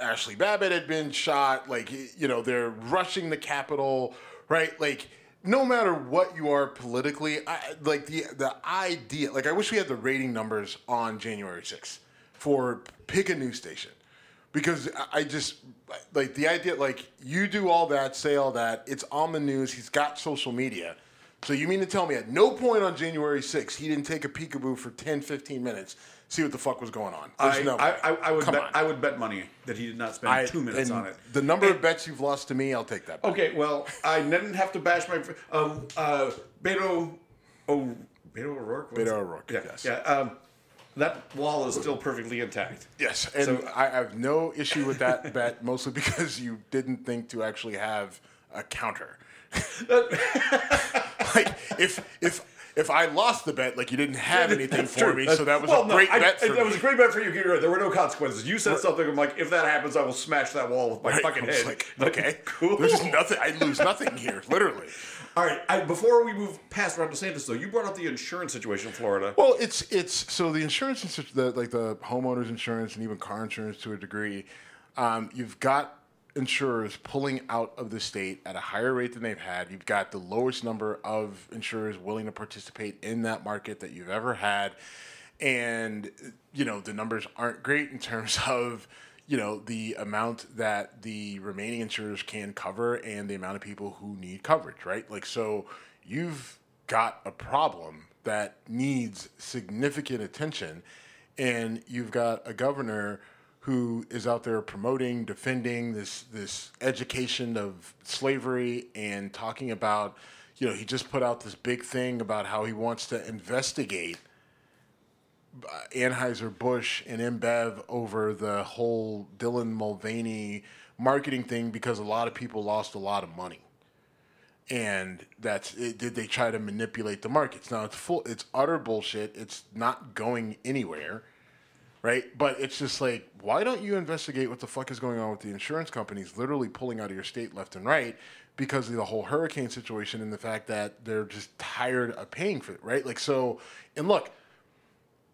Ashley Babbitt had been shot, like you know they're rushing the Capitol, right? Like no matter what you are politically, I, like the the idea, like I wish we had the rating numbers on January 6th for pick a news station because I- just like the idea like you do all that, say all that, it's on the news, he's got social media. So you mean to tell me at no point on January 6th he didn't take a peekaboo for 10, 15 minutes, see what the fuck was going on? There's I, no I. I, I would Come bet on. I would bet money that he did not spend I- two minutes on it. The number of bets you've lost to me, I'll take that. back. Okay, well, I didn't have to bash my um uh Beto oh Beto O'Rourke. Beto O'Rourke, Yeah, yes. yeah. Um, that wall is still perfectly intact. Yes, and So- I have no issue with that bet, mostly because you didn't think to actually have a counter. [LAUGHS] like if if if I lost the bet, like you didn't have anything for true. me, That's- so that was well, a no, great I- bet for That me. was a great bet for you. Right. There were no consequences. You said something. I'm like, if that happens, I will smash that wall with my Right? fucking I head. like, okay, [LAUGHS] cool. There's just nothing. I lose nothing here, literally. [LAUGHS] All right. I, before we move past Ron DeSantis, though, you brought up the insurance situation in Florida. Well, it's it's so the insurance, insu- the like the homeowners insurance and even car insurance to a degree, um, you've got insurers pulling out of the state at a higher rate than they've had. You've got the lowest number of insurers willing to participate in that market that you've ever had, and you know the numbers aren't great in terms [LAUGHS] of you know the amount that the remaining insurers can cover and the amount of people who need coverage right? Like so you've got a problem that needs significant attention. And you've got a governor who is out there promoting defending this this education of slavery and talking about you know he just put out this big thing about how he wants to investigate uh, Anheuser Busch and InBev over the whole Dylan Mulvaney marketing thing because a lot of people lost a lot of money, and that's it, did they try to manipulate the markets? Now it's full, it's utter bullshit. It's not going anywhere. Right? But it's just like, why don't you investigate what the fuck is going on with the insurance companies literally pulling out of your state left and right because of the whole hurricane situation and the fact that they're just tired of paying for it, right? Like, so, and look,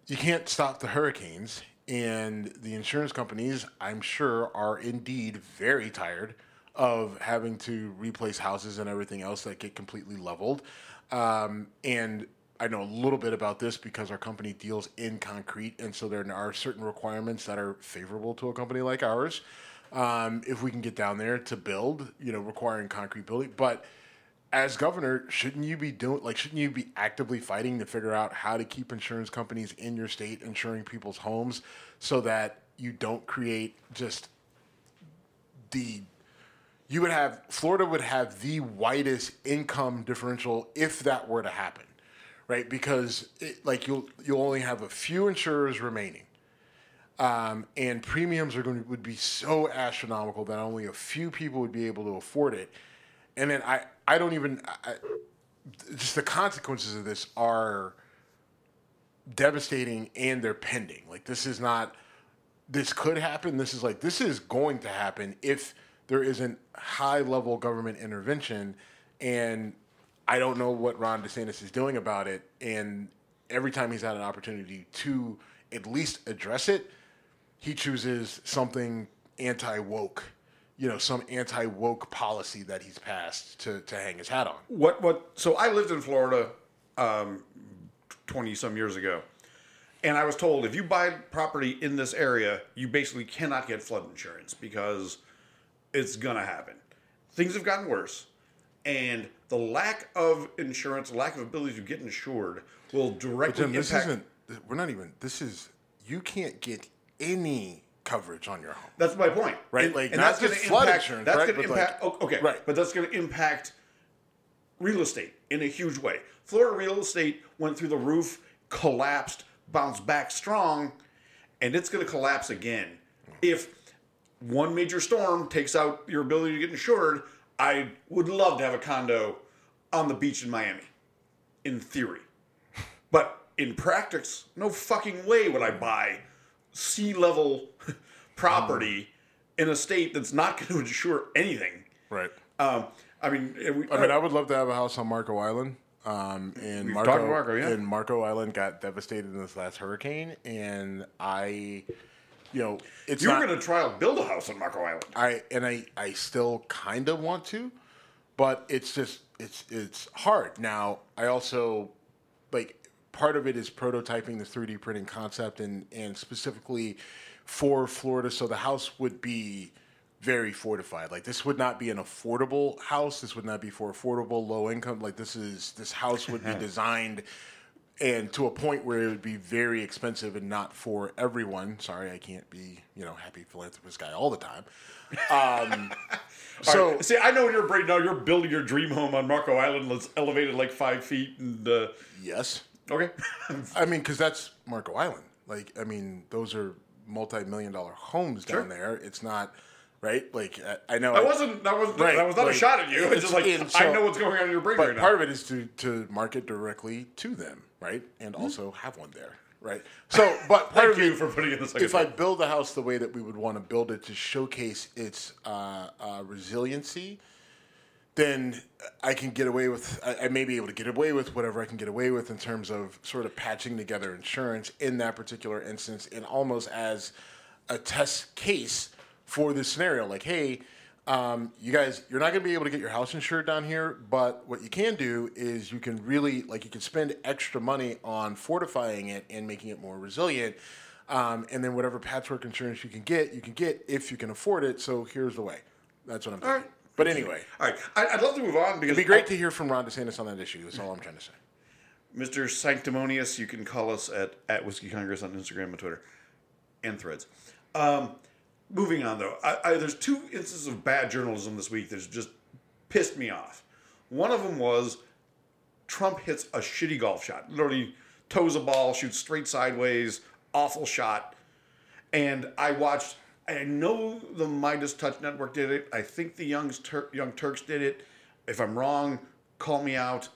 you can't stop the hurricanes, and the insurance companies, I'm sure, are indeed very tired of having to replace houses and everything else that get completely leveled. Um, and I know a little bit about this because our company deals in concrete, and so there are certain requirements that are favorable to a company like ours. Um, if we can get down there to build, you know, requiring concrete building, but as governor, shouldn't you be doing like shouldn't you be actively fighting to figure out how to keep insurance companies in your state insuring people's homes so that you don't create just the you would have Florida would have the widest income differential if that were to happen, right? Because it, like you'll you'll only have a few insurers remaining, um, and premiums are going to would be so astronomical that only a few people would be able to afford it, and then I I don't even I, just the consequences of this are devastating and they're pending. Like this is not this could happen. This is like this is going to happen if there isn't high level government intervention. And I don't know what Ron DeSantis is doing about it. And every time he's had an opportunity to at least address it, he chooses something anti woke, you know, some anti woke policy that he's passed to, to hang his hat on. What what? So I lived in Florida, um, twenty some years ago, and I was told if you buy property in this area, you basically cannot get flood insurance because it's gonna happen. Things have gotten worse, and the lack of insurance, lack of ability to get insured, will directly Jim, this impact. isn't, we're not even, this is, you can't get any coverage on your home. That's my point, Right, And, like, and not that's going just to flood impact. insurance, that's right, going to but, like- impact. okay, Right. but that's going to impact real estate in a huge way. Florida real estate went through the roof, collapsed, bounced back strong, and it's going to collapse again if one major storm takes out your ability to get insured. I would love to have a condo on the beach in Miami, in theory. [LAUGHS] But in practice, no fucking way would I buy sea level [LAUGHS] property in a state that's not going [LAUGHS] to insure anything. Right. Um, I mean, we, I mean, I would love to have a house on Marco Island. Um, and Marco, Marco, yeah. and Marco Island got devastated in this last hurricane, and I, you know, it's you were going to try to build a house on Marco Island. I and I I still kind of want to, but it's just it's it's hard. Now I also like part of it is prototyping the 3D printing concept and and specifically for Florida, so the house would be very fortified. Like this would not be an affordable house. This would not be for affordable low income. Like this is this house would be [LAUGHS] designed and to a point where it would be very expensive and not for everyone. Sorry, I can't be you know happy philanthropist guy all the time. Um, [LAUGHS] So so see, I know you're brain now you're building your dream home on Marco Island that's elevated like five feet and uh, yes, okay. [LAUGHS] I mean because that's Marco Island. Like I mean those are multi-million dollar homes Sure. down there. It's not right. Like I, I know That wasn't that was Right, that was not like, a shot at you. It's it's just like in- I know what's going on in your brain But right now. part of it is to, to market directly to them, right? And also have one there, right? So, [LAUGHS] but part Thank you it, for putting in the second if I build the house the way that we would want to build it to showcase its uh, uh, resiliency, then I can get away with, I, I may be able to get away with whatever I can get away with in terms of sort of patching together insurance in that particular instance and almost as a test case for this scenario. Like, hey, um, you guys, you're not going to be able to get your house insured down here, but what you can do is you can really, like, you can spend extra money on fortifying it and making it more resilient. Um, and then whatever patchwork insurance you can get, you can get if you can afford it. So here's the way. That's what I'm thinking. right. But anyway, All right, I, I'd love to move on because it'd be great to hear from Ron DeSantis on that issue. That's all I'm trying to say. Mr. Sanctimonious, you can call us at, at Whiskey Congress on Instagram and Twitter and threads. Um, moving on, though, I, I, there's two instances of bad journalism this week that's just pissed me off. One of them was Trump hits a shitty golf shot, literally toes a ball, shoots straight sideways, awful shot. And I watched, I know the Midas Touch Network did it. I think the Young, Tur- Young Turks did it. If I'm wrong, call me out.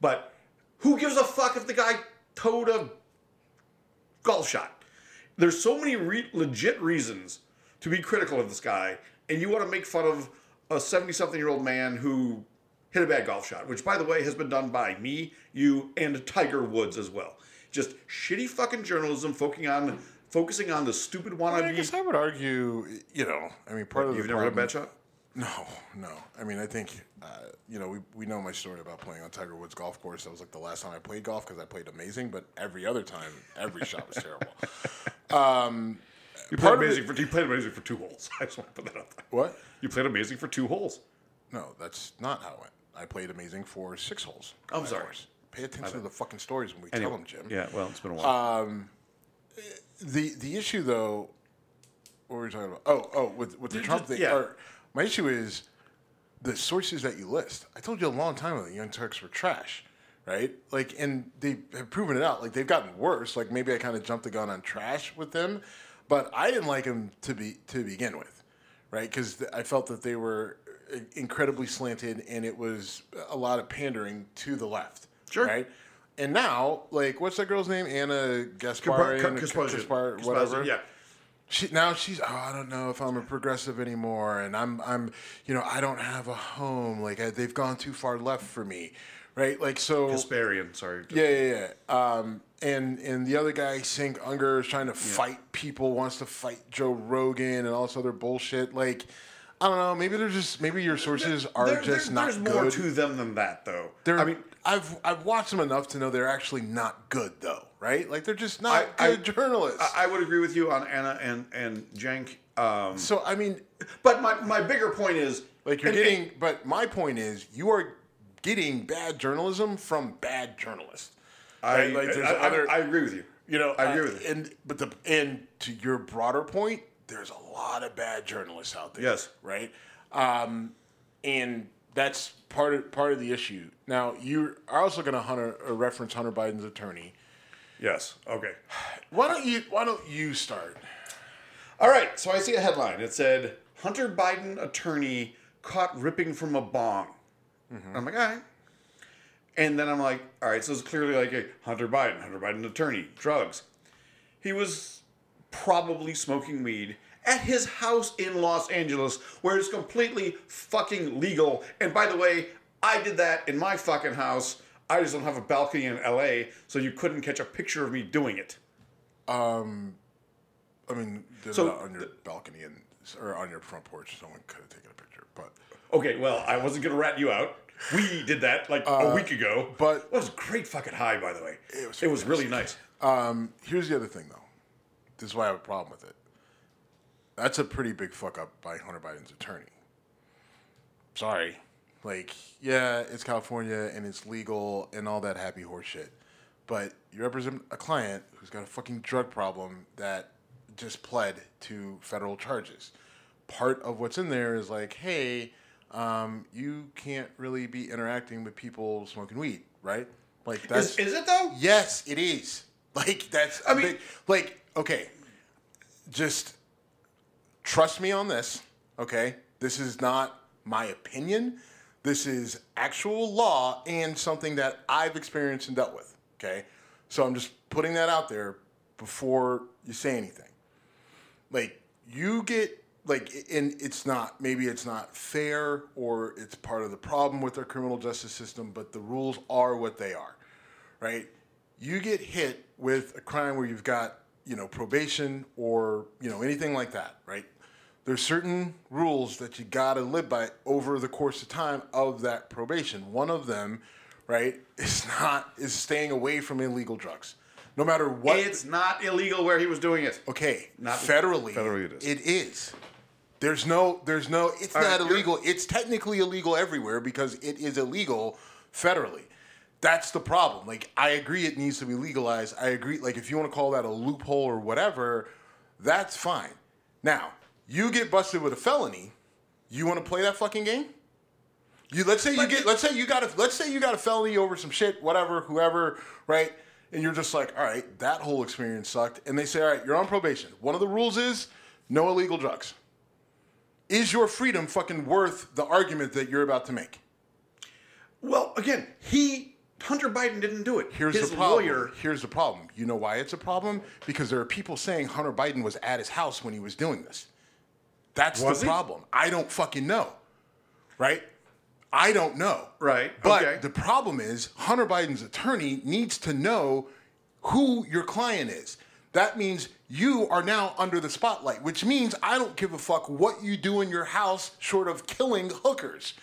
But who gives a fuck if the guy toed a golf shot? there's so many re- legit reasons to be critical of this guy, and you want to make fun of a 70 something year old man who hit a bad golf shot, which, by the way, has been done by me, you, and Tiger Woods as well. Just shitty fucking journalism focusing on focusing on the stupid wannabe. I guess I would argue, you know, I mean, part of You've the never hit a bad shot? No, no. I mean, I think, uh, you know, we, we know my story about playing on Tiger Woods golf course. That was like the last time I played golf because I played amazing, but every other time, every shot was terrible. [LAUGHS] You played amazing for you played amazing for two holes. [LAUGHS] I just want to put that out there. What? You played amazing for two holes. No, that's not how it went. I played amazing for six holes. Oh, I'm sorry. course. Pay attention to the fucking stories when we Anyway, tell them, Jim. Yeah, well, it's been a while. Um, the the issue though, what were we talking about? Oh, oh, with with the Trump just- thing. yeah. or- my issue is the sources that you list. I told you a long time ago, the Young Turks were trash, right? Like, and they have proven it out. Like they've gotten worse. Like maybe I kind of jumped the gun on trash with them, but I didn't like them to be to begin with, right? Because I felt that they were uh, incredibly slanted, and it was a lot of pandering to the left, Sure. right? And now, like, what's that girl's name? Anna Gaspar, Kasparian. Kaspar, whatever. Yeah. She now she's oh I don't know if I'm a progressive anymore and I'm I'm you know I don't have a home like I, they've gone too far left for me, right? Like so Kasparian, sorry. yeah yeah yeah. Um, and and the other guy Cenk Uygur is trying to fight people wants to fight Joe Rogan and all this other bullshit like. I don't know. Maybe they're just maybe your sources are There- just there- not There's good. more to them than that, though. They're, I mean, I've I've watched them enough to know they're actually not good though, right? Like they're just not I- good I- journalists. I, I would agree with you on Anna and and Cenk. Um, so I mean, but my, my bigger point is Like you're and- getting, but my point is, you are getting bad journalism from bad journalists. I, Right, like, there's I, I- other- I agree with you. You know, I agree uh, with you. And but the and to your broader point, there's a lot of bad journalists out there. Yes. right. Um, and that's part of part of the issue. Now you are also going to Hunter reference Hunter Biden's attorney. Yes. Okay. Why don't you Why don't you start? All right. So I see a headline. It said Hunter Biden attorney caught ripping from a bong. I'm like, all right. And then I'm like, all right. So it's clearly like a Hunter Biden, Hunter Biden attorney, drugs. He was probably smoking weed at his house in Los Angeles, where it's completely fucking legal. And by the way, I did that in my fucking house. I just don't have a balcony in LA, so you couldn't catch a picture of me doing it. Um, I mean, So it on your balcony and or on your front porch. Someone could have taken a picture, but Okay, well, I wasn't gonna rat you out. We did that like a week ago. but- it was a great fucking high, by the way. It was It was really nice. Um, here's the other thing, though. This is why I have a problem with it. That's a pretty big fuck up by Hunter Biden's attorney. Sorry. Like, yeah, it's California and it's legal and all that happy horse shit. But you represent a client who's got a fucking drug problem that just pled to federal charges. Part of what's in there is like, hey, um, you can't really be interacting with people smoking weed, right? Like that's Is, is it though? Yes, it is. [LAUGHS] Like that's I mean- mean, like okay, just trust me on this. Okay, this is not my opinion. This is actual law and something that I've experienced and dealt with. Okay, so I'm just putting that out there before you say anything. Like you get like, and it's not maybe it's not fair or it's part of the problem with our criminal justice system, but the rules are what they are right? You get hit with a crime where you've got, you know, probation or, you know, anything like that, right? There's certain rules that you got to live by over the course of time of that probation. One of them, right, [LAUGHS] is not is staying away from illegal drugs. No matter what It's not illegal where he was doing it. Okay, Not- federally, federally it is. It is. There's no, there's no. It's All right, not you're- illegal. It's technically illegal everywhere because it is illegal federally. That's the problem. Like, I agree it needs to be legalized. I agree. Like, if you want to call that a loophole or whatever, that's fine. Now, you get busted with a felony. You want to play that fucking game? You let's say you But get let's say you got a let's say you got a felony over some shit, whatever, whoever, right? And you're just like, all right, that whole experience sucked. And they say, all right, you're on probation. One of the rules is no illegal drugs. Is your freedom fucking worth the argument that you're about to make? Well, again, he Hunter Biden didn't do it. Here's His the problem. lawyer. Here's the problem. You know why it's a problem? Because there are people saying Hunter Biden was at his house when he was doing this. That's the he? problem. I don't fucking know. Right? I don't know. Right, But okay. the problem is Hunter Biden's attorney needs to know who your client is. That means you are now under the spotlight, which means I don't give a fuck what you do in your house short of killing hookers.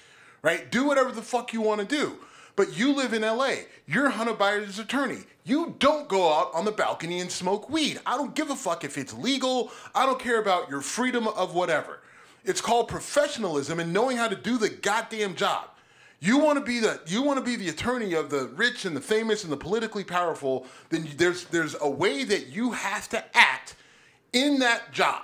Right? Do whatever the fuck you want to do. But you live in LA. You're Hunter Biden's attorney. You don't go out on the balcony and smoke weed. I don't give a fuck if it's legal. I don't care about your freedom of whatever. It's called professionalism and knowing how to do the goddamn job. You want to be the you want to be the attorney of the rich and the famous and the politically powerful. Then you, there's there's a way that you have to act in that job.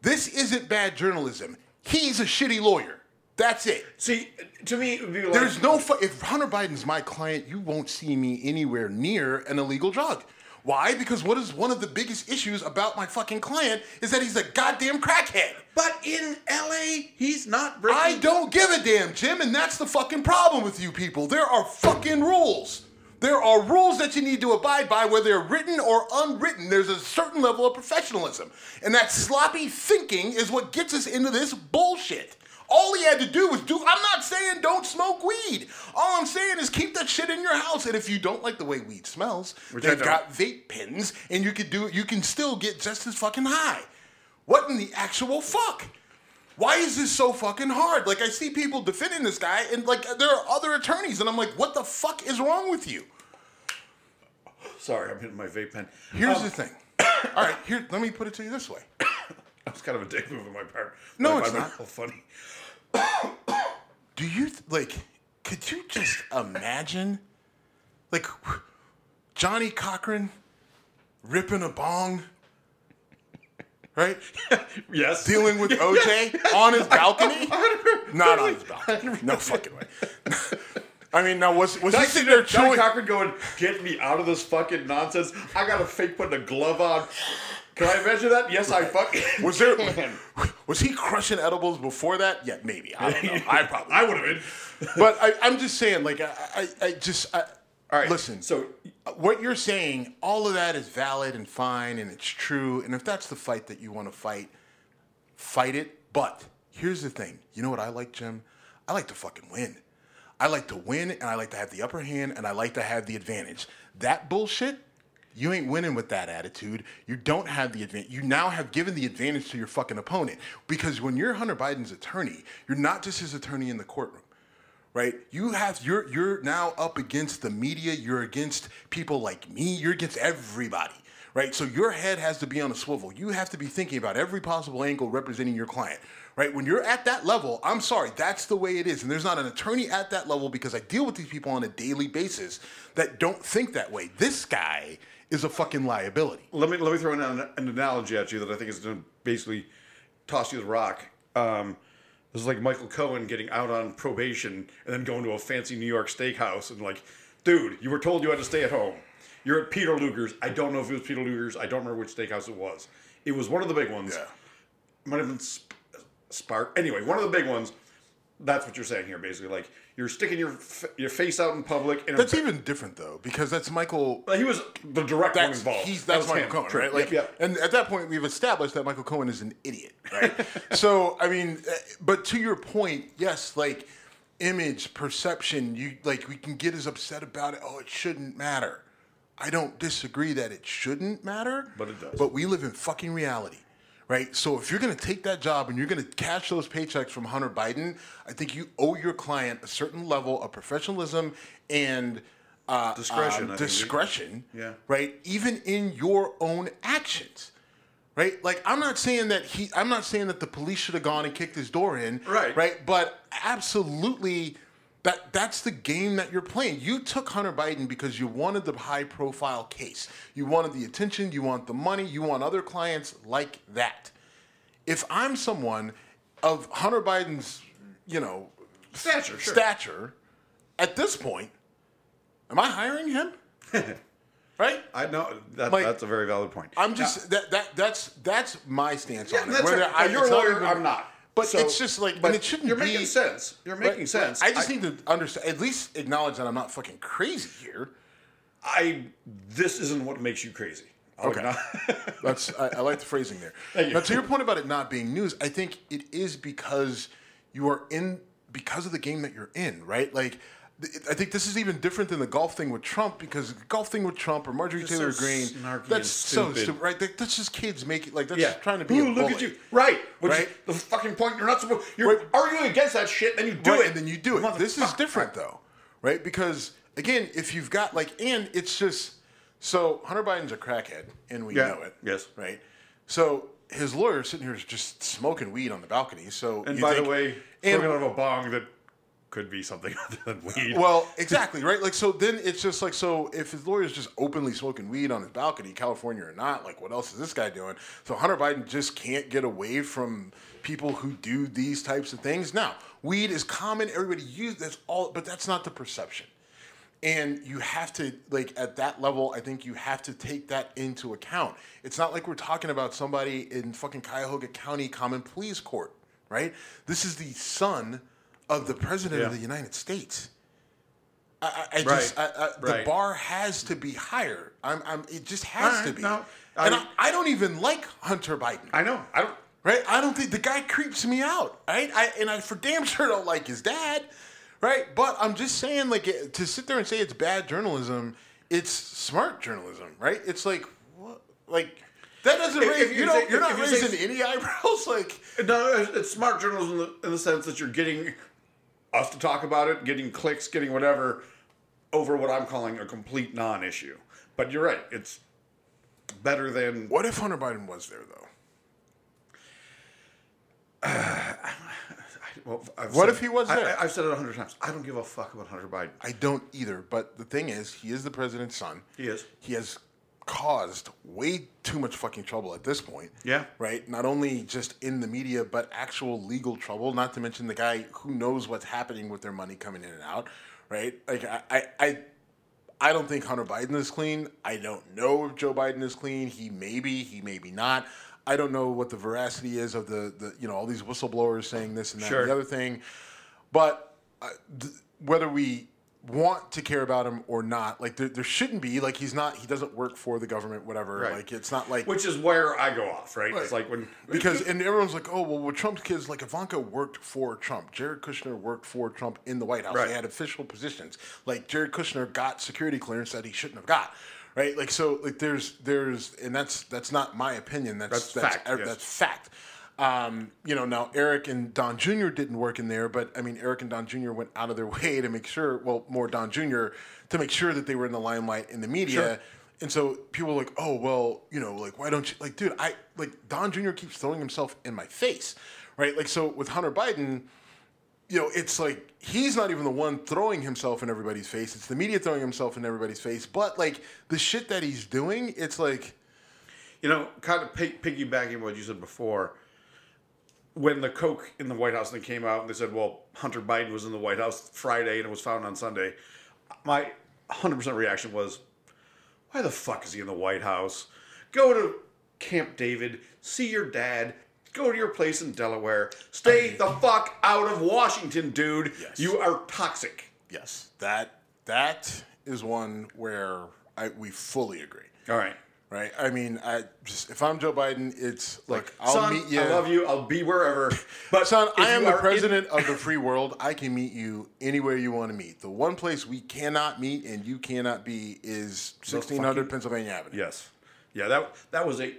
This isn't bad journalism. He's a shitty lawyer. That's it. See, to me, it would be like. There's no fu- if Hunter Biden's my client, you won't see me anywhere near an illegal drug. Why? Because what is one of the biggest issues about my fucking client is that he's a goddamn crackhead. But in LA, he's not breaking. I don't give a damn, Jim, and that's the fucking problem with you people. There are fucking rules. There are rules that you need to abide by, whether they're written or unwritten. There's a certain level of professionalism. And that sloppy thinking is what gets us into this bullshit. All he had to do was do. I'm not saying don't smoke weed. All I'm saying is keep that shit in your house. And if you don't like the way weed smells, Which they've got vape pens, and you could do. You can still get just as fucking high. What in the actual fuck? Why is this so fucking hard? Like I see people defending this guy, and like there are other attorneys, and I'm like, what the fuck is wrong with you? Sorry, I'm hitting my vape pen. Here's Um, the thing. [COUGHS] All right, here. Let me put it to you this way. [COUGHS] That's kind of a dick move on my part. No, it's find not. Funny. Do you th- like? Could you just imagine, like, Johnnie Cochran ripping a bong, right? Yes. Dealing with OJ on his balcony. [LAUGHS] Not on his balcony. No fucking way. [LAUGHS] I mean, now was was he Johnny, sitting there Johnny chewing? Cochran going, get me out of this fucking nonsense. I got to fake putting a glove on. Can I measure that? Yes, I fucking. [LAUGHS] Was there? can. Was he crushing edibles before that? Yeah, maybe. I don't know. I probably. I would have been. But I, I'm just saying, like, I, I, I just. I, All right. Listen. So, what you're saying, all of that is valid and fine, and it's true. And if that's the fight that you want to fight, fight it. But here's the thing. You know what I like, Jim? I like to fucking win. I like to win, and I like to have the upper hand, and I like to have the advantage. That bullshit, you ain't winning with that attitude. You don't have the advantage. You now have given the advantage to your fucking opponent. Because when you're Hunter Biden's attorney, you're not just his attorney in the courtroom right? You have you're you're now up against the media. You're against people like me. You're against everybody, right? So your head has to be on a swivel. You have to be thinking about every possible angle representing your client, right? When you're at that level, I'm sorry, that's the way it is. And there's not an attorney at that level because I deal with these people on a daily basis that don't think that way. This guy is a fucking liability. let me let me throw an, an analogy at you that I think is going to basically toss you the rock. Um, this is like Michael Cohen getting out on probation and then going to a fancy New York steakhouse and like, dude, you were told you had to stay at home. You're at Peter Luger's. I don't know if it was Peter Luger's. I don't remember which steakhouse it was. It was one of the big ones. Yeah. Might have been Sp- Spark. Anyway, one of the big ones. That's what you're saying here, basically. Like you're sticking your f- your face out in public. And That's even different though, because that's Michael he was the direct one that's involved. he's That that's was Michael him. Cohen, right? Like, yep. and at that point, we've established that Michael Cohen is an idiot, right? [LAUGHS] so, I mean, uh, but to your point, yes, like image perception, you like we can get as upset about it. Oh, it shouldn't matter. I don't disagree that it shouldn't matter, But it does. But we live in fucking reality. Right, so if you're going to take that job and you're going to cash those paychecks from Hunter Biden, I think you owe your client a certain level of professionalism and uh, Discretion, um, think. discretion, Yeah. right? Even in your own actions, right? Like I'm not saying that he, I'm not saying that the police should have gone and kicked his door in, Right. Right, but absolutely, that that's the game that you're playing. You took Hunter Biden because you wanted the high profile case, you wanted the attention, you want the money, you want other clients like that. If I'm someone of Hunter Biden's, you know, Stature, sure. stature, at this point, am I hiring him? [LAUGHS] right? I know that, Like, that's a very valid point. I'm just that that that's that's my stance Yeah, on it. Whether right. I, You're a lawyer, I'm not. But So- it's just like, but it shouldn't You're be. making sense. You're making sense. I just need to understand, at least acknowledge that I'm not fucking crazy here. I this isn't what makes you crazy. I'll Okay. [LAUGHS] That's I, I like the phrasing there. [LAUGHS] Thank you. Now, to your point about it not being news, I think it is because you are in because of the game that you're in, right? Like, I think this is even different than the golf thing with Trump because the golf thing with Trump or Marjorie Taylor so Greene, snarky that's and so stupid. stupid, right? That- that's just kids making like that's yeah, just trying to be Ooh, a look bully. at you, right? Which Right? is the fucking point. You're not supposed. You're Right. arguing against that shit, then you do right, it, and then you do it. This is Motherfucker. different though, right? Because again, if you've got like, and it's just so Hunter Biden's a crackhead, and we Yeah. know it. Yes. right. So his lawyer sitting here is just smoking weed on the balcony. So And you by think- the way, and- smoking out of a bong that could be something [LAUGHS] other than uh, weed. Well, exactly, right? Like, so then it's just like, so if his lawyer's just openly smoking weed on his balcony, California or not, like, what else is this guy doing? So Hunter Biden just can't get away from people who do these types of things. Now, weed is common, everybody uses that's all, but that's not the perception. And you have to, like, at that level, I think you have to take that into account. It's not like we're talking about somebody in fucking Cuyahoga County Common Pleas Court, right? This is the son of the president of the United States. I, I, I just, I, Right. The Right. bar has to be higher. I'm, I'm, it just has All to be. no, and I- don't even like Hunter Biden. I know. I don't. Right? I don't think the guy creeps me out. Right? I and I for damn sure don't like his dad. Right? But I'm just saying, like, it- to sit there and say it's bad journalism, it's smart journalism, right? It's like, what? Like, that doesn't If- raise. if you you don't. say- you're not you say- raising any [LAUGHS] eyebrows. Like, No, it's- it's smart journalism in the, in the sense that you're getting us to talk about it, getting clicks, getting whatever over what I'm calling a complete non-issue. But you're right; it's better than what if Hunter Biden was there though? [SIGHS] Well, What said- if he was there? I, have said it a hundred times. I don't give a fuck about Hunter Biden. I don't either. But the thing is, he is the president's son. He is. He has caused way too much fucking trouble at this point. Yeah. Right? Not only just in the media, but actual legal trouble, not to mention the guy who knows what's happening with their money coming in and out. Right? Like I I, I I don't think Hunter Biden is clean. I don't know if Joe Biden is clean. He may be, he may be not. I don't know what the veracity is of the, the you know, all these whistleblowers saying this and that Sure. and the other thing. But uh, th- whether we want to care about him or not, like there, there shouldn't be. Like he's not. He doesn't work for the government. Whatever. Right. Like it's not like Which is where I go off, right? It's like when because [LAUGHS] and everyone's like, oh well, with Trump's kids, like Ivanka worked for Trump. Jared Kushner worked for Trump in the White House. Right. They had official positions. Like Jared Kushner got security clearance that he shouldn't have got. Right. Like so. Like there's there's and that's that's not my opinion. That's That's fact, yes. That's fact. Um, you know, now Eric and Don Jr. didn't work in there, but I mean, Eric and Don Jr. went out of their [LAUGHS] way to make sure, well, more Don Jr. to make sure that they were in the limelight in the media. Sure. And so people are like, oh, well, you know, like, why don't you, like, dude, I, like, Don Jr. keeps throwing himself in my face, right? Like, so with Hunter Biden, you know, it's like he's not even the one throwing himself in everybody's face. It's the media throwing himself in everybody's face. But like the shit that he's doing, it's like, You know, kind of piggybacking what you said before, when the Coke in the White House thing came out and they said, well, Hunter Biden was in the White House Friday and it was found on Sunday, my 100% reaction was, why the fuck is he in the White House? Go to Camp David, see your dad, go to your place in Delaware, stay the fuck out of Washington, dude. Yes. You are toxic. yes, that that is one where I we fully agree. All right. Right? I mean, I just if I'm Joe Biden, it's look, I'll Son, meet you. I love you. I'll be wherever. [LAUGHS] But Son, I am the are in- president of the free world. I can meet you anywhere you want to meet. The one place we cannot meet and you cannot be is 1600 fucking- Pennsylvania Avenue. Yes. Yeah, that that was a,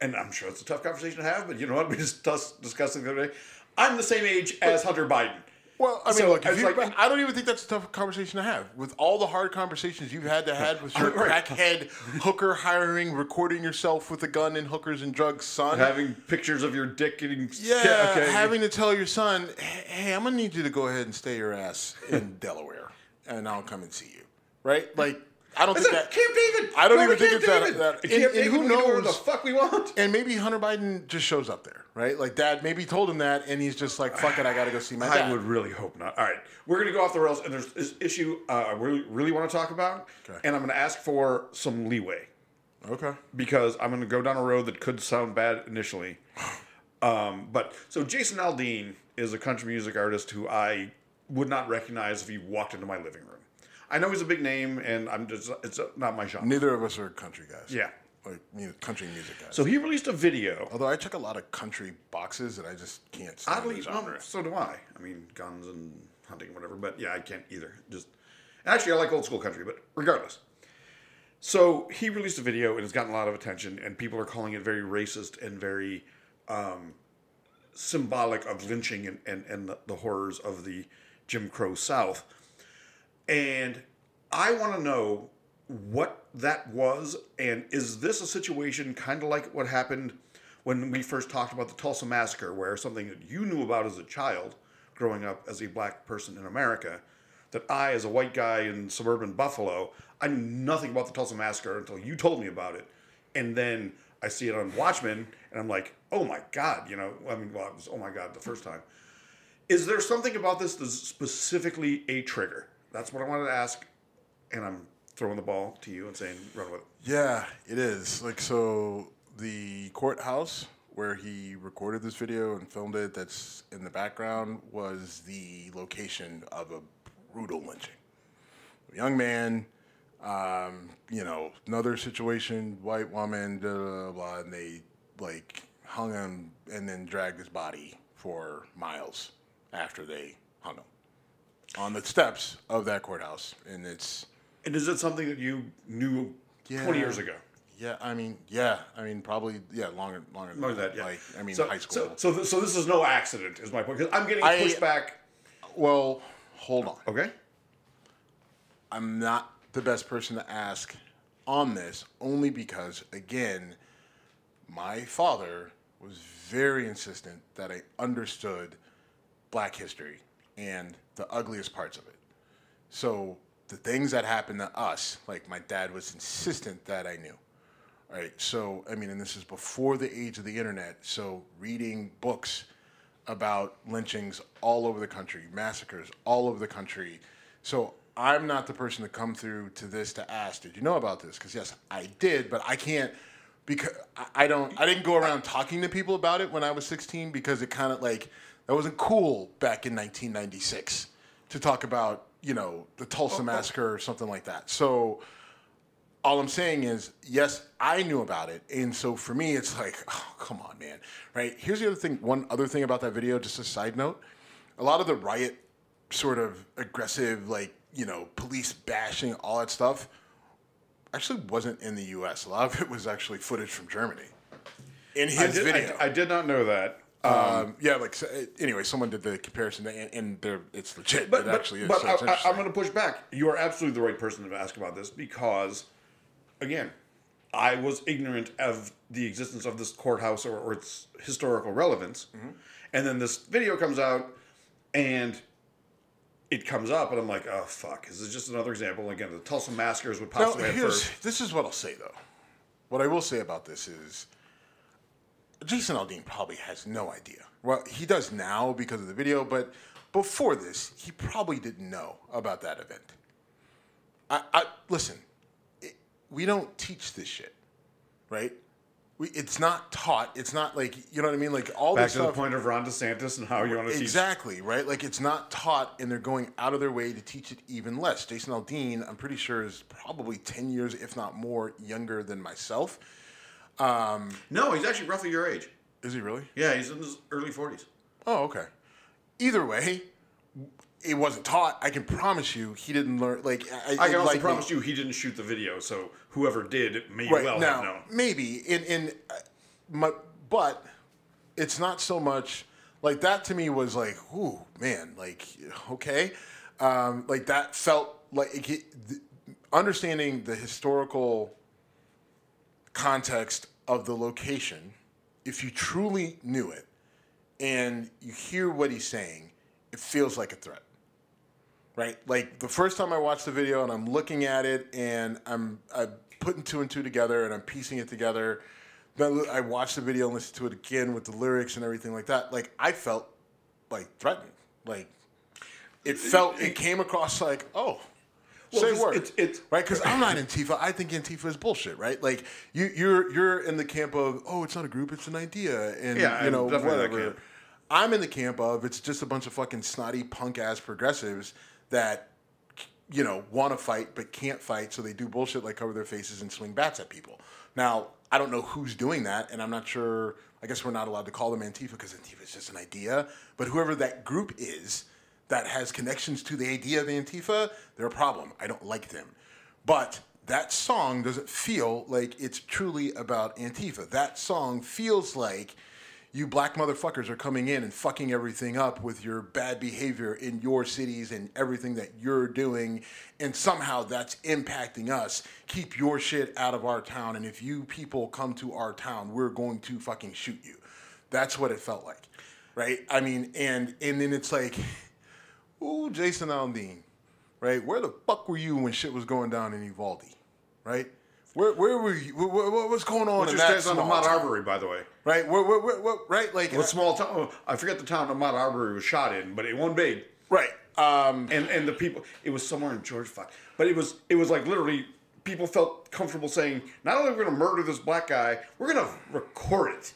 and I'm sure it's a tough conversation to have, but you know what? We just dis- discussed it the other day. I'm the same age as Hunter Biden. Well, I mean, So, look, if you, like- I don't even think that's a tough conversation to have. With all the hard conversations you've had to have with your [LAUGHS] Right. crackhead hooker hiring, recording yourself with a gun and hookers and drugs, son. Having pictures of your dick getting yeah, okay. having to tell your son, "Hey, hey, I'm gonna need you to go ahead and stay your ass in [LAUGHS] Delaware, and I'll come and see you. Right? Like, I don't I think said, that. Camp David. I don't even think Camp it's that- David. that- At and- Camp and David, who we can do whatever the knows- fuck we want. And maybe Hunter Biden just shows up there, right? Like, dad maybe told him that, and he's just like, "Fuck it, I gotta go see my dad." I would really hope not. All right, we're gonna go off the rails, and there's this issue uh, I really, really want to talk about, Okay. and I'm gonna ask for some leeway Okay. because I'm gonna go down a road that could sound bad initially. [SIGHS] Um, but so Jason Aldean is a country music artist who I would not recognize if he walked into my living room. I know he's a big name, and I'm just it's not my genre. Neither of us are country guys. Yeah. Like mu- country music guys. So he released a video. Although I check a lot of country boxes and I just can't stand Oddly, the genre. so do I. I mean, guns and hunting and whatever. But yeah, I can't either. Just actually, I like old school country, but regardless. So he released a video and it's gotten a lot of attention, and people are calling it very racist and very um, symbolic of lynching and, and, and the horrors of the Jim Crow South. And I want to know what that was, and is this a situation kind of like what happened when we first talked about the Tulsa Massacre, where something that you knew about as a child, growing up as a black person in America, that I, as a white guy in suburban Buffalo, I knew nothing about the Tulsa Massacre until you told me about it. And then I see it on Watchmen, and I'm like, oh my God, you know, I mean, well, it was oh my God the first time. Is there something about this that's specifically a trigger? That's what I wanted to ask, and I'm throwing the ball to you and saying, run with it. Yeah, it is. Like so the courthouse where he recorded this video and filmed it that's in the background was the location of a brutal lynching. A young man, um, you know, another situation, white woman, blah, blah, blah, and they like hung him and then dragged his body for miles after they hung him on the steps of that courthouse. And it's And is it something that you knew 20 years ago? Yeah, I mean, yeah, I mean, probably, yeah, longer, longer than, that, yeah. Like, I mean, so, high school. So, so, th- so this is no accident, is my point. Because I'm getting pushback. well, hold on. Okay. I'm not the best person to ask on this, only because, again, my father was very insistent that I understood Black history and the ugliest parts of it. So the things that happened to us, like my dad was insistent that I knew. Right. So I mean, and this is before the age of the internet. So reading books about lynchings all over the country, massacres all over the country. So I'm not the person to come through to this to ask, did you know about this? Because yes, I did, but I can't because I don't. I didn't go around talking to people about it when I was 16 because it kind of like that wasn't cool back in 1996 to talk about you know the Tulsa massacre or something like that. So all I'm saying is, yes, I knew about it, and so for me, it's like, [LAUGHS] oh, come on, man, right? Here's the other thing. One other thing about that video, just a side note, a lot of the riot, sort of aggressive, like you know, police bashing, all that stuff, actually wasn't in the U.S. A lot of it was actually footage from Germany. In his I did, video, I, I did not know that. Um, yeah, like so, anyway, someone did the comparison, and, and they're, it's legit. But, it but, actually is. but so I, I'm going to push back. You are absolutely the right person to ask about this because, again, I was ignorant of the existence of this courthouse or, or its historical relevance. Mm-hmm. And then this video comes out and it comes up, and I'm like, oh, fuck. This is just another example. Again, the Tulsa massacres would Now, possibly have here's, this is what I'll say though. What I will say about this is, Jason Aldean probably has no idea. Well, he does now because of the video, but before this, he probably didn't know about that event. I, I listen. It, we don't teach this shit, right? We, it's not taught. It's not like you know what I mean. Like all Back this to the point of Ron DeSantis and how you want to teach. Exactly, right? Like it's not taught and they're going out of their way to teach it even less. Jason Aldean, I'm pretty sure, is probably 10 years, if not more, younger than myself. No, he's actually roughly your age. Is he really? Yeah, he's in his early 40s. Oh, okay. Either way, it wasn't taught. I can promise you he didn't learn. Like, I, I can also like, promise you he didn't shoot the video, so whoever did may right well now, have known. maybe in in, uh, my, but it's not so much like that. To me, was like, ooh, man, like okay, um, like that felt like it, understanding the historical context of the location. If you truly knew it, and you hear what he's saying, it feels like a threat right? Like the first time I watched the video and I'm looking at it and I'm I'm putting two and two together and I'm piecing it together. Then I watched the video and listened to it again with the lyrics and everything like that. Like I felt like threatened. Like it felt it came across like oh Well, Say it's- word. it's- it's- right because I'm not [LAUGHS] Antifa. I think Antifa is bullshit. Right? Like you, you're you're in the camp of oh, it's not a group, it's an idea, and Yeah, you I'm know that whatever. camp. I'm in the camp of it's just a bunch of fucking snotty punk ass progressives that you know want to fight but can't fight, so they do bullshit like cover their faces and swing bats at people. Now I don't know who's doing that, and I'm not sure. I guess we're not allowed to call them Antifa because Antifa is just an idea. But whoever that group is that has connections to the idea of Antifa, they're a problem. I don't like them. But that song doesn't feel like it's truly about Antifa. That song feels like you black motherfuckers are coming in and fucking everything up with your bad behavior in your cities and everything that you're doing. And somehow that's impacting us. Keep your shit out of our town. And if you people come to our town, we're going to fucking shoot you. That's what it felt like. Right? I mean, and and then it's like, ooh, Jason Aldean, right? Where the fuck were you when shit was going down in Uvalde? Right? Where, where were you? What, what, what was going on What's in your that on Ahmaud town? Arbery, by the way? Right? Where, where, where, where, right? Like, What small town? oh, I forget the town Ahmaud Arbery was shot in, but it won big. right? Um, And and the people, it was somewhere in Georgia, but it was it was like literally people felt comfortable saying, not only are we going to murder this black guy, we're going to record it.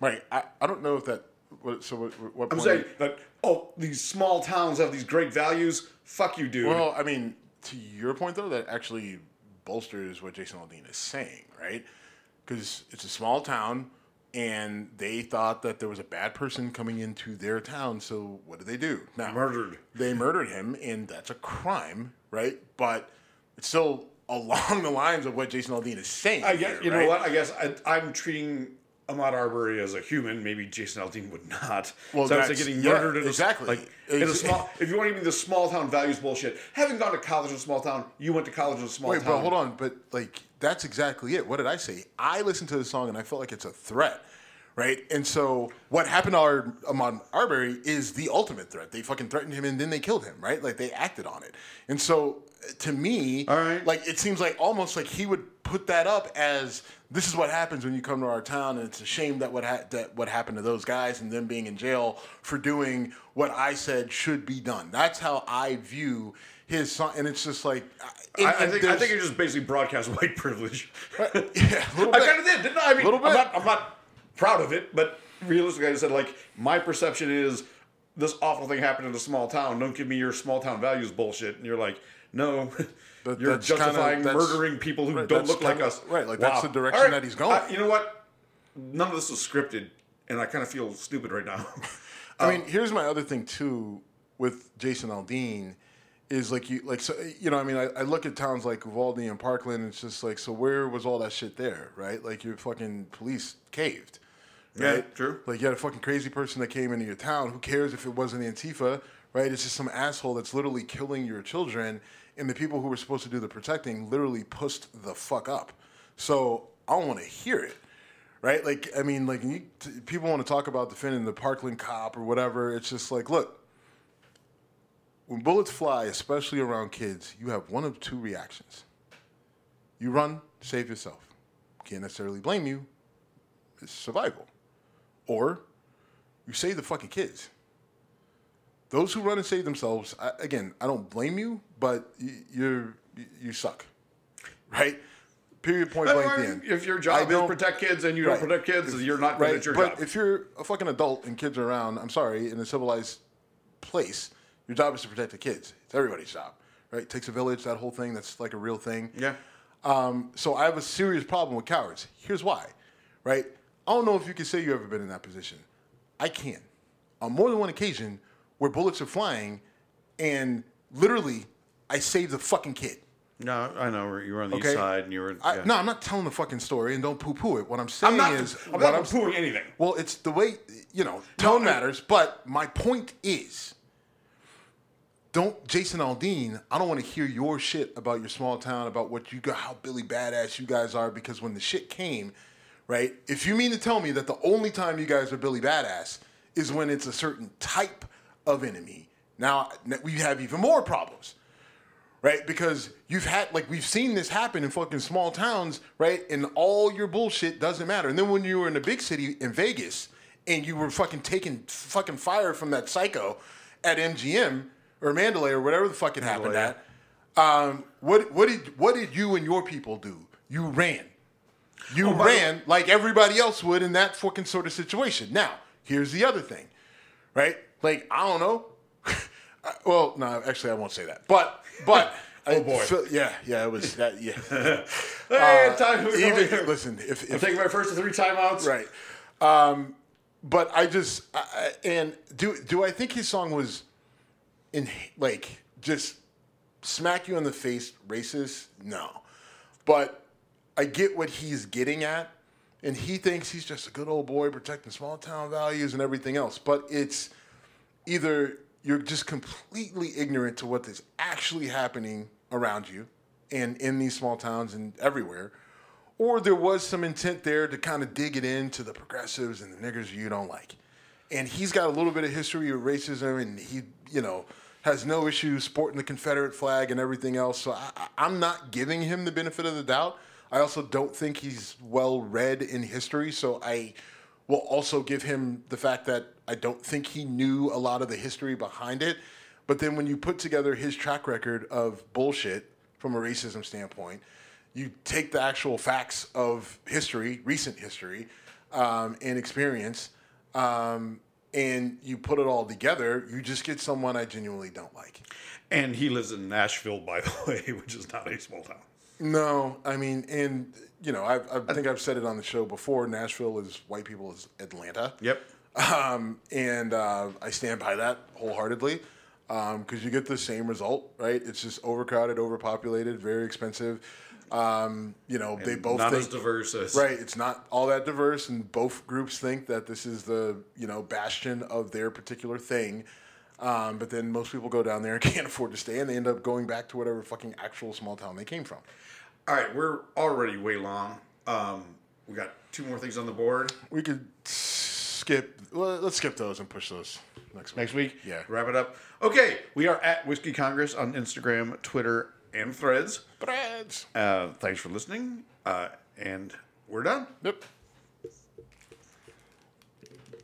right. I, I don't know if that. What, so what? what I'm point saying that oh, these small towns have these great values. Fuck you, dude. Well, I mean, to your point though, that actually bolsters what Jason Aldean is saying, right? Because it's a small town, and they thought that there was a bad person coming into their town. So what did they do? Now Murdered. They murdered him, and that's a crime, right? But it's still [LAUGHS] along the lines of what Jason Aldean is saying. I guess here, you know right? what? I guess I, I'm treating Ahmaud Arbery as a human. Maybe Jason Aldean would not. Well, so that's- getting yeah, murdered in a, exactly. Like in a small. If you want to give me the small town values bullshit, having gone to college in a small town, you went to college in a small Wait, town. Wait, but hold on. But like, that's exactly it. What did I say? I listened to the song and I felt like it's a threat, right? And so what happened to our Ahmaud Arbery is the ultimate threat. They fucking threatened him and then they killed him, right? Like they acted on it. And so to me, All right. like it seems like almost like he would put that up as this is what happens when you come to our town, and it's a shame that what ha- that what happened to those guys and them being in jail for doing what I said should be done. That's how I view his song, and it's just like and- I, I think I think you just basically broadcast [LAUGHS] white privilege. yeah, [LAUGHS] I kind of did, didn't I? I mean, Little bit. I'm not, I'm not proud of it, but realistically, I said like my perception is this awful thing happened in a small town. Don't give me your small town values bullshit. And you're like, no, But you're that's kinda- justifying murdering people who right, don't look like kinda- us. right, like, that's the direction All that he's going. I- you know what? None of this was scripted, and I kind of feel stupid right now. [LAUGHS] I mean, uh, here's my other thing too with Jason Aldean is like you like so you know I mean I, I look at towns like Uvalde and Parkland. And it's just like so where was all that shit there, right? Like your fucking police caved. Yeah, Right? true. Like you had a fucking crazy person that came into your town. Who cares if it wasn't Antifa, right? It's just some asshole that's literally killing your children, and the people who were supposed to do the protecting literally pushed the fuck up. So I don't want to hear it, right? Like I mean, like you, t- people want to talk about defending the Parkland cop or whatever. It's just like, look, when bullets fly, especially around kids, you have one of two reactions. You run, save yourself. Can't necessarily blame you. It's survival. Or you save the fucking kids. Those who run and save themselves, I, again, I don't blame you, but you, you're you, suck, right? Period. Point blank. the end. if your job is protect kids and you Right. don't protect kids, you're not good right. at your but job. if you're a fucking adult and kids are around, I'm sorry, in a civilized place, your job is to protect the kids. It's everybody's job, right? It takes a village. That whole thing. That's like a real thing. yeah. Um, so I have a serious problem with cowards. Here's why, right? I don't know if you can say you've ever been in that position. I can. On more than one occasion, where bullets are flying, and literally, I saved the fucking kid. No, I know you were on the Okay. east side and you were. I, yeah. No, I'm not telling the fucking story, and don't poo-poo it. What I'm saying I'm not. is, I'm what not I'm pooing anything. well, it's the way you know tone No, I- matters. But my point is, don't Jason Aldean. I don't want to hear your shit about your small town, about what you got, how Billy badass you guys are. Because when the shit came, right? If you mean to tell me that the only time you guys are Billy badass is when it's a certain type of enemy, now we have even more problems right? Because you've had like we've seen this happen in fucking small towns, right? And all your bullshit doesn't matter. And then when you were in a big city in Vegas and you were fucking taking fucking fire from that psycho at MGM or Mandalay or whatever the fuck it happened Mandalay, at, Um, what what did what did you and your people do? You ran. You Oh, ran like everybody else would in that fucking sort of situation. Now, here's the other thing, right? Like I don't know. [LAUGHS] Well, no, actually, I won't say that. But but. [LAUGHS] Oh, boy. yeah, yeah, it was that. Yeah, [LAUGHS] Hey, time even listen. If, I'm if taking my first of three timeouts. right, um, but I just I- and do do I think his song was in like just smack you in the face racist? No, but I get what he's getting at, and he thinks he's just a good old boy protecting small town values and everything else. But it's either you're just completely ignorant to what is actually happening around you and in these small towns and everywhere, or there was some intent there to kind of dig it into the progressives and the niggers you don't like. And he's got a little bit of history of racism, and he, you know, has no issue sporting the Confederate flag and everything else. So I- I'm not giving him the benefit of the doubt. I also don't think he's well read in history, so I will also give him the fact that I don't think he knew a lot of the history behind it. But then when you put together his track record of bullshit from a racism standpoint, you take the actual facts of history, recent history, um, and experience, um, and you put it all together, you just get someone I genuinely don't like. And he lives in Nashville, by the [LAUGHS] way, which is not a small town. No, I mean, and you know, I, I think I've said it on the show before. Nashville is white people is Atlanta. Yep. Um, and uh, I stand by that wholeheartedly because you get the same result, right? It's just overcrowded, overpopulated, very expensive. Um, you know, they both not think, as diverse as Right, it's not all that diverse, and both groups think that this is the you know bastion of their particular thing. Um, but then most people go down there and [LAUGHS] can't afford to stay, and they end up going back to whatever fucking actual small town they came from. All right, we're already way long. Um, we got two more things on the board We could skip. Well, let's skip those and push those next week. next week. Yeah. Wrap it up. Okay, we are at Whiskey Congress on Instagram, Twitter, and Threads. Threads. Uh, thanks for listening, uh, and we're done. Yep.